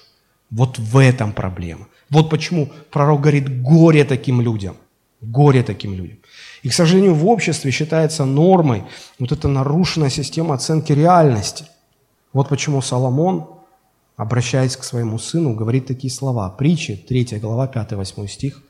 Вот в этом проблема. Вот почему пророк говорит горе таким людям. Горе таким людям. И, к сожалению, в обществе считается нормой вот эта нарушенная система оценки реальности. Вот почему Соломон, обращаясь к своему сыну, говорит такие слова. Притчи, 3 глава, 5-8 стих.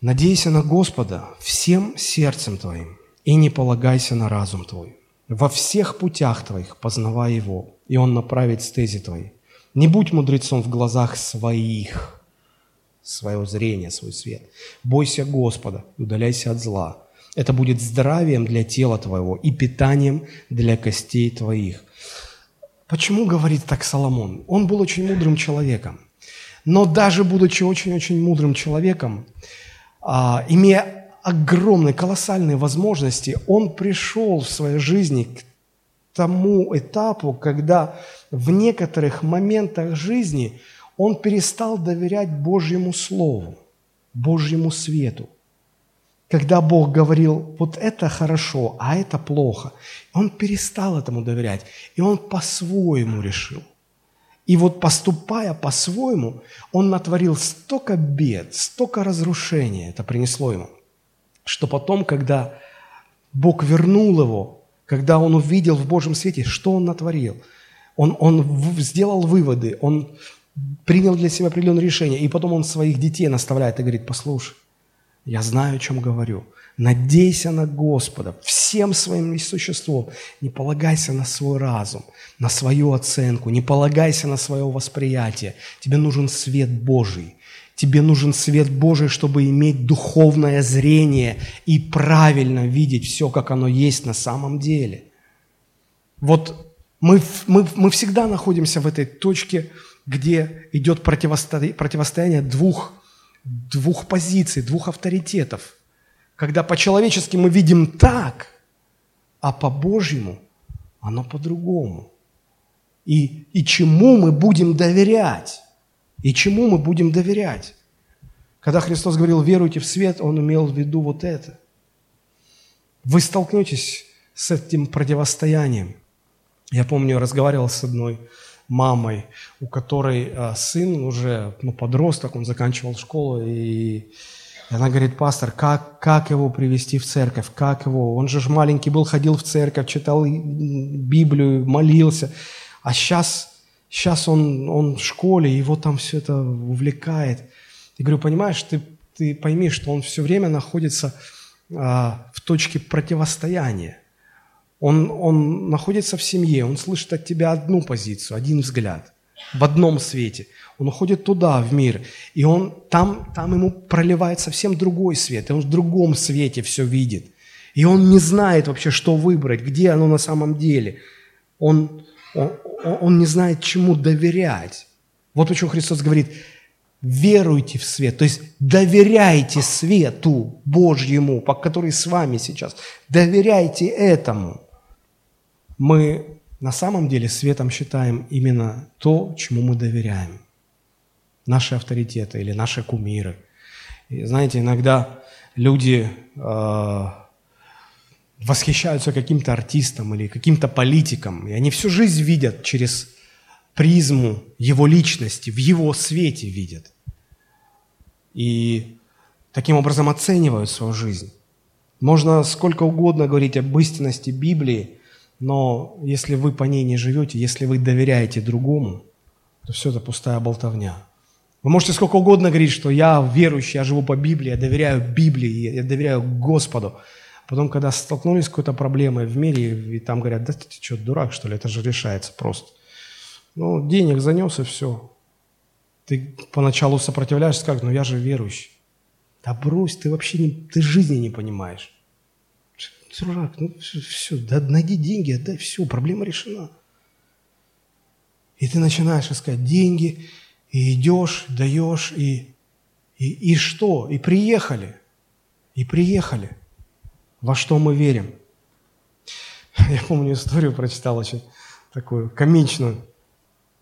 «Надейся на Господа всем сердцем твоим, и не полагайся на разум твой. Во всех путях твоих познавай Его, и Он направит стези твои. Не будь мудрецом в глазах своих, свое зрение, свой свет. Бойся Господа удаляйся от зла. Это будет здравием для тела твоего и питанием для костей твоих. Почему говорит так Соломон? Он был очень мудрым человеком. Но даже будучи очень-очень мудрым человеком, а, имея огромные, колоссальные возможности, он пришел в своей жизни к тому этапу, когда в некоторых моментах жизни он перестал доверять Божьему Слову, Божьему свету. Когда Бог говорил, вот это хорошо, а это плохо, он перестал этому доверять, и он по-своему решил. И вот поступая по-своему, он натворил столько бед, столько разрушения это принесло ему, что потом, когда Бог вернул его, когда он увидел в Божьем свете, что он натворил, он, он сделал выводы, он принял для себя определенное решение, и потом он своих детей наставляет и говорит, послушай, я знаю, о чем говорю. Надейся на Господа всем своим существом. Не полагайся на свой разум, на свою оценку, не полагайся на свое восприятие. Тебе нужен свет Божий. Тебе нужен свет Божий, чтобы иметь духовное зрение и правильно видеть все, как оно есть на самом деле. Вот мы, мы, мы всегда находимся в этой точке, где идет противостояние, противостояние двух, двух позиций, двух авторитетов. Когда по-человечески мы видим так, а по-божьему оно по-другому. И, и чему мы будем доверять? И чему мы будем доверять? Когда Христос говорил «веруйте в свет», Он имел в виду вот это. Вы столкнетесь с этим противостоянием. Я помню, разговаривал с одной мамой, у которой а, сын уже ну, подросток, он заканчивал школу, и она говорит, пастор, как, как его привести в церковь, как его, он же маленький был, ходил в церковь, читал Библию, молился, а сейчас, сейчас он, он в школе, его там все это увлекает. Я говорю, понимаешь, ты, ты пойми, что он все время находится а, в точке противостояния. Он, он находится в семье, он слышит от тебя одну позицию, один взгляд, в одном свете. Он уходит туда, в мир, и он, там, там ему проливает совсем другой свет, и он в другом свете все видит. И он не знает вообще, что выбрать, где оно на самом деле. Он, он, он не знает, чему доверять. Вот почему Христос говорит, веруйте в свет, то есть доверяйте свету Божьему, который с вами сейчас. Доверяйте этому мы на самом деле светом считаем именно то, чему мы доверяем. Наши авторитеты или наши кумиры. И знаете, иногда люди э, восхищаются каким-то артистом или каким-то политиком, и они всю жизнь видят через призму его личности, в его свете видят. И таким образом оценивают свою жизнь. Можно сколько угодно говорить об истинности Библии, но если вы по ней не живете, если вы доверяете другому, то все это пустая болтовня. Вы можете сколько угодно говорить, что я верующий, я живу по Библии, я доверяю Библии, я доверяю Господу. Потом, когда столкнулись с какой-то проблемой в мире, и там говорят, да ты, что, дурак, что ли, это же решается просто. Ну, денег занес и все. Ты поначалу сопротивляешься, как, ну я же верующий. Да брось, ты вообще не, ты жизни не понимаешь дурак, ну все, все, да, найди деньги, отдай, все, проблема решена. И ты начинаешь искать деньги, и идешь, даешь, и, и, и что? И приехали. И приехали. Во что мы верим? (laughs) Я помню историю, прочитал очень такую комичную.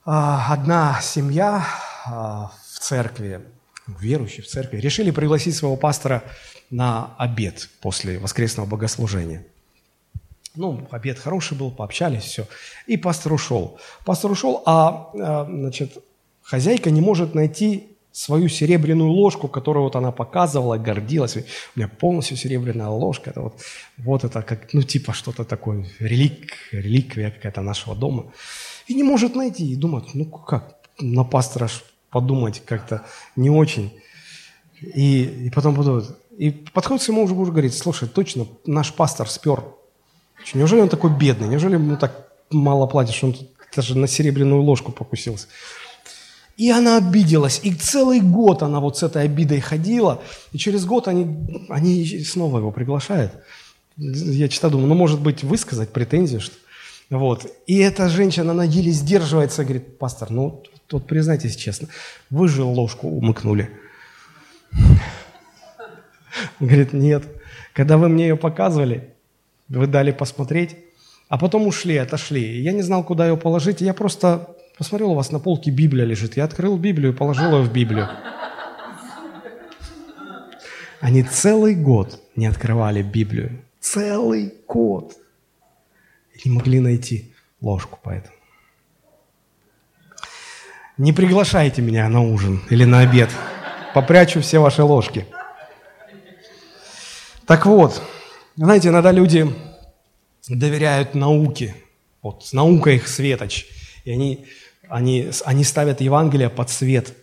А, одна семья а, в церкви, верующие в церкви, решили пригласить своего пастора на обед после воскресного богослужения. Ну, обед хороший был, пообщались, все. И пастор ушел. Пастор ушел, а, а значит, хозяйка не может найти свою серебряную ложку, которую вот она показывала, гордилась. У меня полностью серебряная ложка. Это вот, вот это как, ну, типа что-то такое, релик, реликвия какая-то нашего дома. И не может найти. И думает, ну как, на пастора подумать как-то не очень. И, и потом подумает, и подходит к своему мужу и говорит, слушай, точно, наш пастор спер. Неужели он такой бедный? Неужели ему так мало платит, что он даже на серебряную ложку покусился? И она обиделась. И целый год она вот с этой обидой ходила. И через год они, они снова его приглашают. Я читаю, думаю, ну, может быть, высказать претензию, что... Вот. И эта женщина, она еле сдерживается, говорит, пастор, ну, вот признайтесь честно, вы же ложку умыкнули. Говорит, нет. Когда вы мне ее показывали, вы дали посмотреть, а потом ушли, отошли. Я не знал, куда ее положить, я просто посмотрел, у вас на полке Библия лежит. Я открыл Библию положил ее в Библию. Они целый год не открывали Библию. Целый год. И не могли найти ложку поэтому. Не приглашайте меня на ужин или на обед. Попрячу все ваши ложки. Так вот, знаете, иногда люди доверяют науке. Вот наука их светоч. И они, они, они ставят Евангелие под свет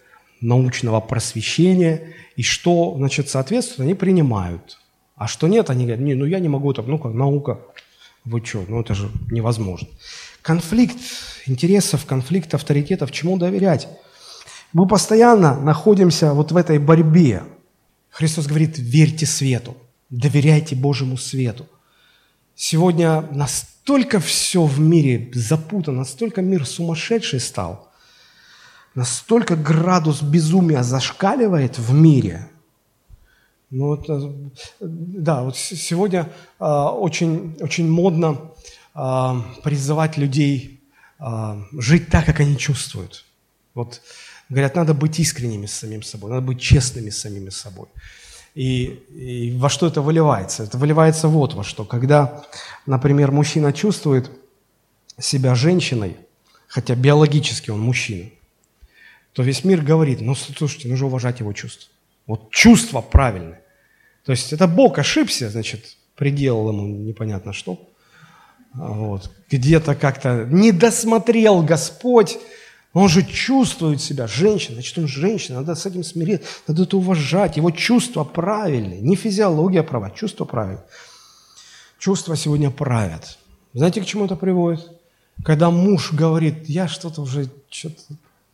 научного просвещения. И что, значит, соответствует, они принимают. А что нет, они говорят, не, ну я не могу так, ну как, наука, вы что, ну это же невозможно. Конфликт интересов, конфликт авторитетов, чему доверять? Мы постоянно находимся вот в этой борьбе. Христос говорит, верьте свету. Доверяйте Божьему свету. Сегодня настолько все в мире запутано, настолько мир сумасшедший стал, настолько градус безумия зашкаливает в мире. Ну, это, да, вот сегодня э, очень, очень модно э, призывать людей э, жить так, как они чувствуют. Вот говорят, надо быть искренними с самим собой, надо быть честными с самими собой. И, и во что это выливается? Это выливается вот во что. Когда, например, мужчина чувствует себя женщиной, хотя биологически он мужчина, то весь мир говорит, ну, слушайте, нужно уважать его чувства. Вот чувства правильные. То есть это Бог ошибся, значит, приделал ему непонятно что. Вот. Где-то как-то не досмотрел Господь, он же чувствует себя женщина, значит, он женщина, надо с этим смириться, надо это уважать. Его чувства правильные, не физиология права, чувства правильные. Чувства сегодня правят. Знаете, к чему это приводит? Когда муж говорит, я что-то уже, что-то,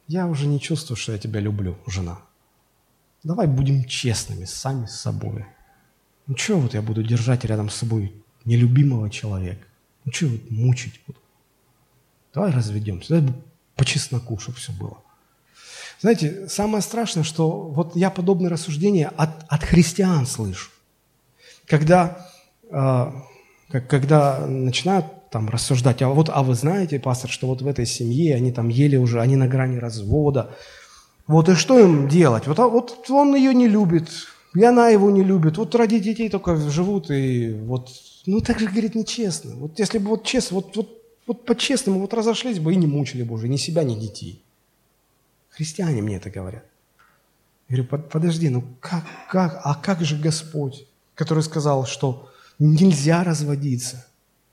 я уже не чувствую, что я тебя люблю, жена. Давай будем честными сами с собой. Ну что вот я буду держать рядом с собой нелюбимого человека? Ну что вот мучить буду? Давай разведемся, давай по чесноку, чтобы все было. Знаете, самое страшное, что вот я подобные рассуждения от, от христиан слышу. Когда, э, когда начинают там рассуждать, а вот, а вы знаете, пастор, что вот в этой семье они там ели уже, они на грани развода. Вот и что им делать? Вот, а, вот он ее не любит, и она его не любит. Вот ради детей только живут, и вот, ну так же, говорит, нечестно. Вот если бы вот честно, вот, вот вот по-честному, вот разошлись бы и не мучили бы уже ни себя, ни детей. Христиане мне это говорят. Я говорю, подожди, ну как, как, а как же Господь, который сказал, что нельзя разводиться,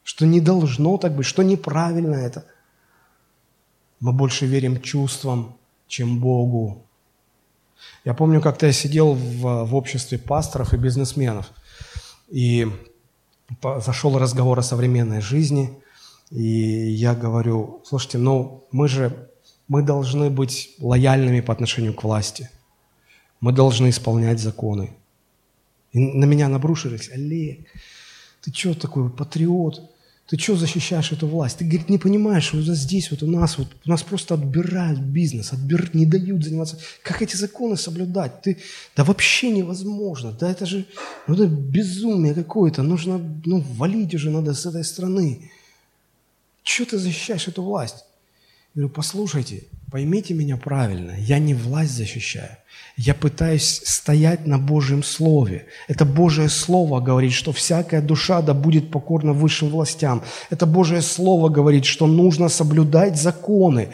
что не должно так быть, что неправильно это. Мы больше верим чувствам, чем Богу. Я помню, как-то я сидел в, в обществе пасторов и бизнесменов, и зашел разговор о современной жизни – и я говорю, слушайте, ну мы же, мы должны быть лояльными по отношению к власти. Мы должны исполнять законы. И на меня набрушились, Олег, ты что такой патриот? Ты что защищаешь эту власть? Ты, говорит, не понимаешь, вот здесь вот у нас вот, у нас просто отбирают бизнес, отбир, не дают заниматься. Как эти законы соблюдать? Ты, да вообще невозможно. Да это же ну, это безумие какое-то. Нужно, ну, валить уже надо с этой страны. Чего ты защищаешь эту власть? Я говорю, послушайте, поймите меня правильно, я не власть защищаю. Я пытаюсь стоять на Божьем Слове. Это Божье Слово говорит, что всякая душа да будет покорна высшим властям. Это Божье Слово говорит, что нужно соблюдать законы.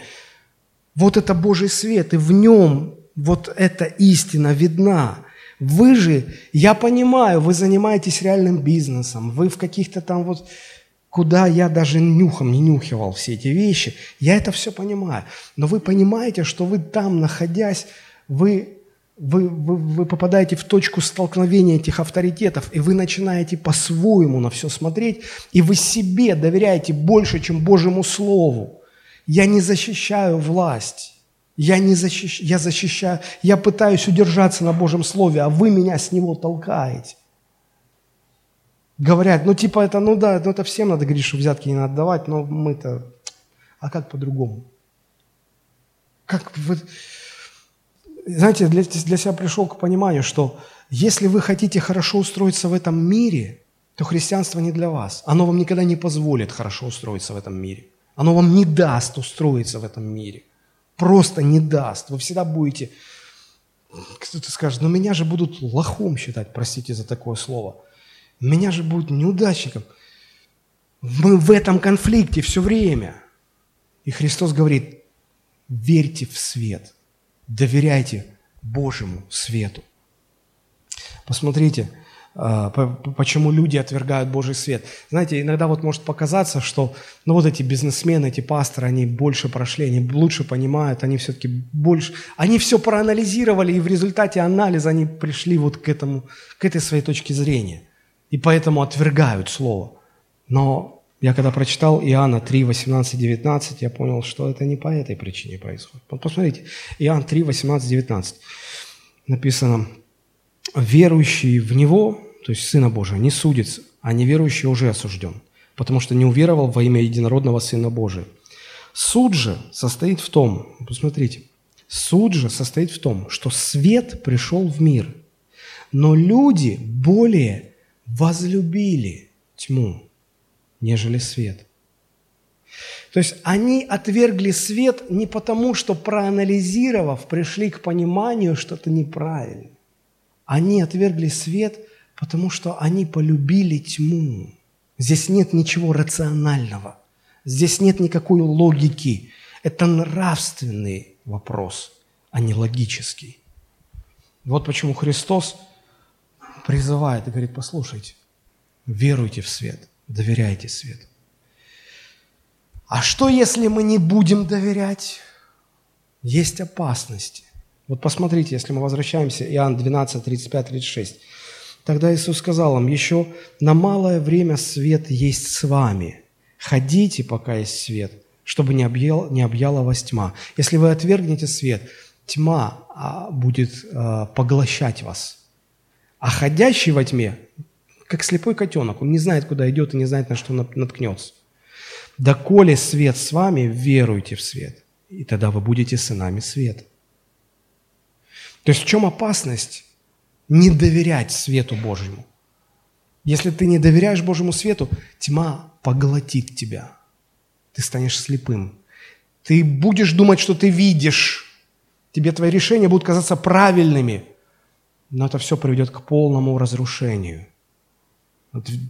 Вот это Божий свет, и в нем вот эта истина видна. Вы же, я понимаю, вы занимаетесь реальным бизнесом, вы в каких-то там вот, куда я даже нюхом не нюхивал все эти вещи, я это все понимаю. Но вы понимаете, что вы там, находясь, вы, вы, вы, вы попадаете в точку столкновения этих авторитетов, и вы начинаете по-своему на все смотреть, и вы себе доверяете больше, чем Божьему Слову. Я не защищаю власть. Я, не защищ... я защищаю, я пытаюсь удержаться на Божьем Слове, а вы меня с него толкаете. Говорят, ну типа это, ну да, ну это всем надо говорить, что взятки не надо давать, но мы-то, а как по-другому? Как вы... Знаете, для, для себя пришел к пониманию, что если вы хотите хорошо устроиться в этом мире, то христианство не для вас. Оно вам никогда не позволит хорошо устроиться в этом мире. Оно вам не даст устроиться в этом мире – просто не даст. Вы всегда будете, кто-то скажет, но меня же будут лохом считать, простите за такое слово. Меня же будут неудачником. Мы в этом конфликте все время. И Христос говорит, верьте в свет, доверяйте Божьему свету. Посмотрите, а, почему люди отвергают Божий свет. Знаете, иногда вот может показаться, что ну вот эти бизнесмены, эти пасторы, они больше прошли, они лучше понимают, они все-таки больше, они все проанализировали, и в результате анализа они пришли вот к этому, к этой своей точке зрения. И поэтому отвергают Слово. Но я когда прочитал Иоанна 3, 18, 19, я понял, что это не по этой причине происходит. Посмотрите, Иоанн 3, 18, 19 написано, верующий в Него то есть Сына Божия, не судится, а неверующий уже осужден, потому что не уверовал во имя единородного Сына Божия. Суд же состоит в том, посмотрите, суд же состоит в том, что свет пришел в мир, но люди более возлюбили тьму, нежели свет. То есть они отвергли свет не потому, что проанализировав, пришли к пониманию, что это неправильно. Они отвергли свет – Потому что они полюбили тьму. Здесь нет ничего рационального. Здесь нет никакой логики. Это нравственный вопрос, а не логический. Вот почему Христос призывает и говорит, послушайте, веруйте в свет, доверяйте свету. А что, если мы не будем доверять? Есть опасности. Вот посмотрите, если мы возвращаемся, Иоанн 12, 35, 36. Тогда Иисус сказал им, еще на малое время свет есть с вами. Ходите, пока есть свет, чтобы не, объял, не объяла вас тьма. Если вы отвергнете свет, тьма а, будет а, поглощать вас. А ходящий во тьме, как слепой котенок, он не знает, куда идет и не знает, на что наткнется. Доколе свет с вами, веруйте в свет, и тогда вы будете сынами света. То есть в чем опасность не доверять свету Божьему. Если ты не доверяешь Божьему свету, тьма поглотит тебя. Ты станешь слепым. Ты будешь думать, что ты видишь. Тебе твои решения будут казаться правильными. Но это все приведет к полному разрушению –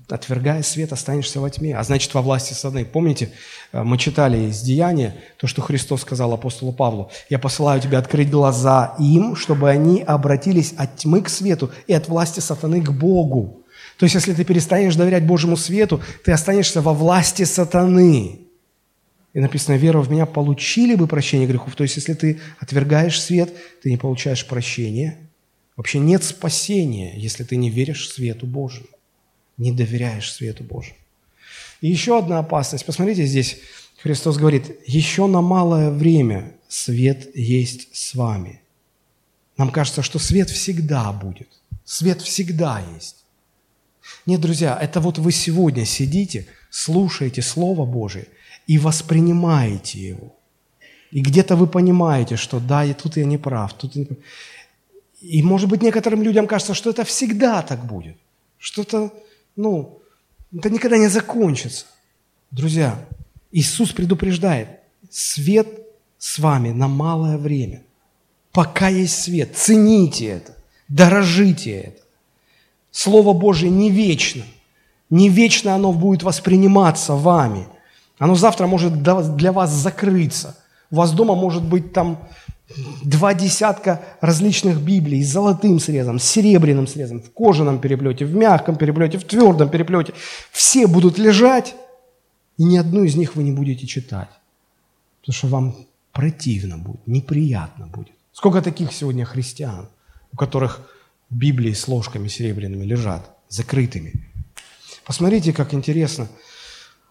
Отвергая свет, останешься во тьме, а значит, во власти сатаны. Помните, э, мы читали из Деяния то, что Христос сказал апостолу Павлу. «Я посылаю тебя открыть глаза им, чтобы они обратились от тьмы к свету и от власти сатаны к Богу». То есть, если ты перестанешь доверять Божьему свету, ты останешься во власти сатаны. И написано, вера в меня получили бы прощение грехов. То есть, если ты отвергаешь свет, ты не получаешь прощения. Вообще нет спасения, если ты не веришь свету Божьему не доверяешь свету Божьему. И еще одна опасность. Посмотрите, здесь Христос говорит, еще на малое время свет есть с вами. Нам кажется, что свет всегда будет. Свет всегда есть. Нет, друзья, это вот вы сегодня сидите, слушаете Слово Божие и воспринимаете его. И где-то вы понимаете, что да, и тут я не прав, тут я не прав. И, может быть, некоторым людям кажется, что это всегда так будет. Что-то ну, это никогда не закончится. Друзья, Иисус предупреждает, свет с вами на малое время. Пока есть свет, цените это, дорожите это. Слово Божье не вечно. Не вечно оно будет восприниматься вами. Оно завтра может для вас закрыться. У вас дома может быть там два десятка различных Библий с золотым срезом, с серебряным срезом, в кожаном переплете, в мягком переплете, в твердом переплете. Все будут лежать, и ни одну из них вы не будете читать. Потому что вам противно будет, неприятно будет. Сколько таких сегодня христиан, у которых Библии с ложками серебряными лежат, закрытыми. Посмотрите, как интересно.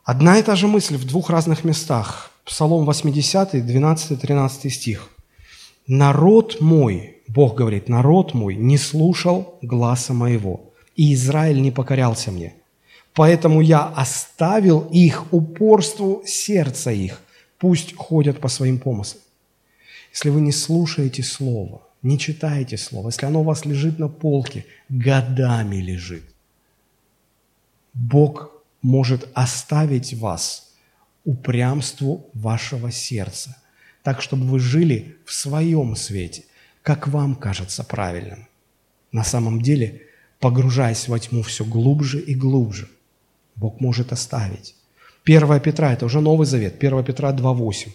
Одна и та же мысль в двух разных местах. Псалом 80, 12-13 стих. «Народ мой, Бог говорит, народ мой не слушал гласа моего, и Израиль не покорялся мне. Поэтому я оставил их упорству сердца их, пусть ходят по своим помыслам». Если вы не слушаете Слово, не читаете Слово, если оно у вас лежит на полке, годами лежит, Бог может оставить вас упрямству вашего сердца, так, чтобы вы жили в своем свете, как вам кажется правильным. На самом деле, погружаясь во тьму все глубже и глубже, Бог может оставить. 1 Петра, это уже Новый Завет, 1 Петра 2.8.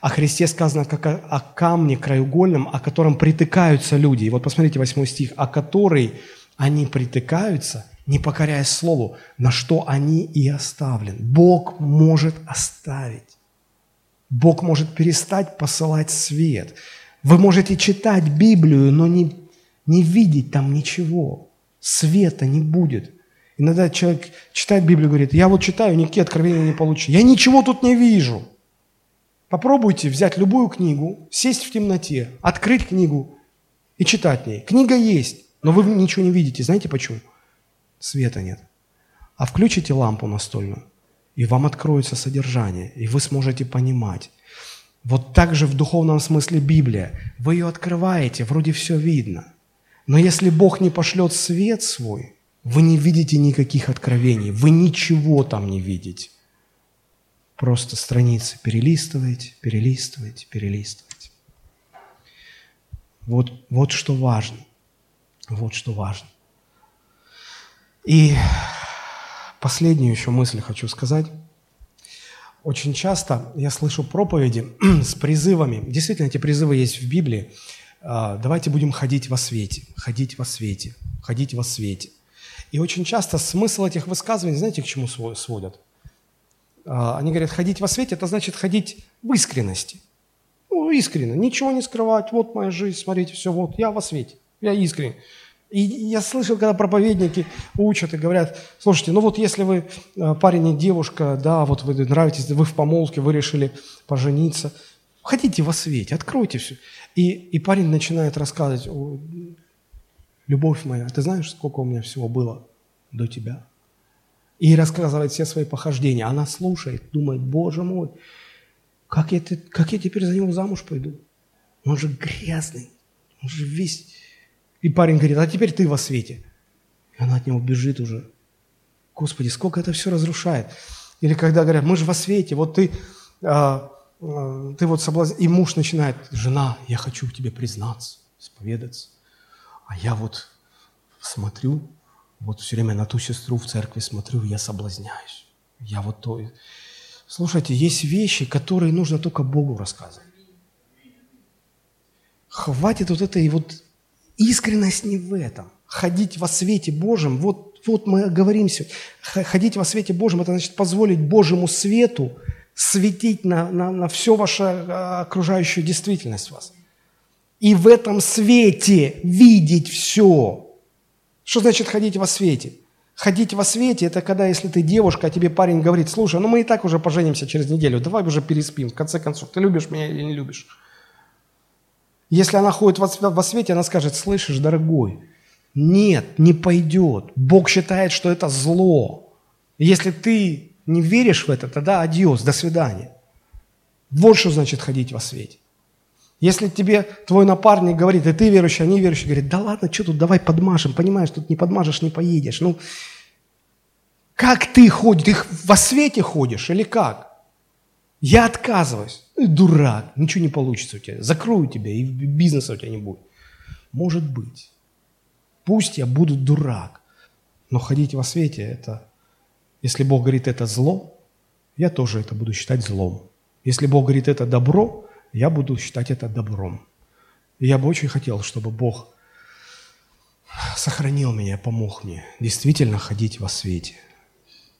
О Христе сказано как о, о камне краеугольном, о котором притыкаются люди. И вот посмотрите 8 стих, о который они притыкаются, не покоряясь Слову, на что они и оставлены. Бог может оставить. Бог может перестать посылать свет. Вы можете читать Библию, но не, не видеть там ничего. Света не будет. Иногда человек читает Библию и говорит, я вот читаю, никакие откровения не получу. Я ничего тут не вижу. Попробуйте взять любую книгу, сесть в темноте, открыть книгу и читать в ней. Книга есть, но вы ничего не видите. Знаете почему? Света нет. А включите лампу настольную, и вам откроется содержание, и вы сможете понимать. Вот так же в духовном смысле Библия. Вы ее открываете, вроде все видно. Но если Бог не пошлет свет свой, вы не видите никаких откровений, вы ничего там не видите. Просто страницы перелистываете, перелистываете, перелистываете. Вот, вот что важно. Вот что важно. И последнюю еще мысль хочу сказать. Очень часто я слышу проповеди (clears throat) с призывами. Действительно, эти призывы есть в Библии. А, давайте будем ходить во свете, ходить во свете, ходить во свете. И очень часто смысл этих высказываний, знаете, к чему сводят? А, они говорят, ходить во свете – это значит ходить в искренности. Ну, искренне, ничего не скрывать. Вот моя жизнь, смотрите, все, вот, я во свете, я искренне. И я слышал, когда проповедники учат и говорят, слушайте, ну вот если вы а, парень и девушка, да, вот вы нравитесь, вы в помолвке, вы решили пожениться, ходите во свете, откройте все. И, и парень начинает рассказывать, любовь моя, ты знаешь, сколько у меня всего было до тебя? и рассказывает все свои похождения. Она слушает, думает, боже мой, как я, как я теперь за него замуж пойду? Он же грязный, он же весь... И парень говорит, а теперь ты во свете. И она от него бежит уже. Господи, сколько это все разрушает. Или когда говорят, мы же во свете, вот ты, а, а, ты вот соблазн... И муж начинает, жена, я хочу тебе признаться, исповедаться. А я вот смотрю, вот все время на ту сестру в церкви смотрю, я соблазняюсь. Я вот то... Слушайте, есть вещи, которые нужно только Богу рассказывать. Хватит вот этой вот искренность не в этом. Ходить во свете Божьем, вот, вот мы говорим все. Ходить во свете Божьем, это значит позволить Божьему свету светить на, на, на всю вашу а, окружающую действительность вас. И в этом свете видеть все. Что значит ходить во свете? Ходить во свете – это когда, если ты девушка, а тебе парень говорит, слушай, ну мы и так уже поженимся через неделю, давай уже переспим, в конце концов, ты любишь меня или не любишь? Если она ходит во свете, она скажет, слышишь, дорогой, нет, не пойдет. Бог считает, что это зло. Если ты не веришь в это, тогда адьос, до свидания. Вот что значит ходить во свете. Если тебе твой напарник говорит, и ты верующий, а не верующий, говорит, да ладно, что тут, давай подмажем, понимаешь, тут не подмажешь, не поедешь. Ну, как ты ходишь? Ты во свете ходишь или как? Я отказываюсь. Ну, дурак, ничего не получится у тебя. Закрою тебя, и бизнеса у тебя не будет. Может быть. Пусть я буду дурак, но ходить во свете – это, если Бог говорит, это зло, я тоже это буду считать злом. Если Бог говорит, это добро, я буду считать это добром. И я бы очень хотел, чтобы Бог сохранил меня, помог мне действительно ходить во свете.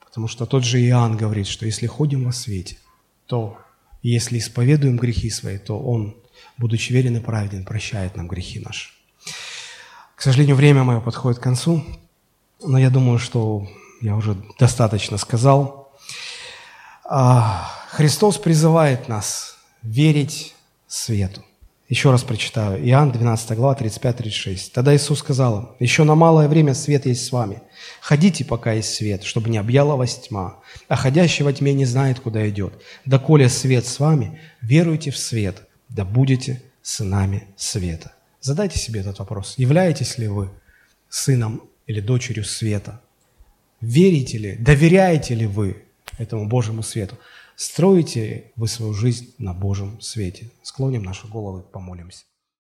Потому что тот же Иоанн говорит, что если ходим во свете, то если исповедуем грехи свои, то Он, будучи верен и праведен, прощает нам грехи наши. К сожалению, время мое подходит к концу, но я думаю, что я уже достаточно сказал. А, Христос призывает нас верить свету. Еще раз прочитаю. Иоанн 12 глава, 35-36. Тогда Иисус сказал им, «Еще на малое время свет есть с вами. Ходите, пока есть свет, чтобы не объяла вас тьма. А ходящий во тьме не знает, куда идет. Да коли свет с вами, веруйте в свет, да будете сынами света». Задайте себе этот вопрос. Являетесь ли вы сыном или дочерью света? Верите ли, доверяете ли вы этому Божьему свету? Строите вы свою жизнь на Божьем свете? Склоним наши головы, помолимся.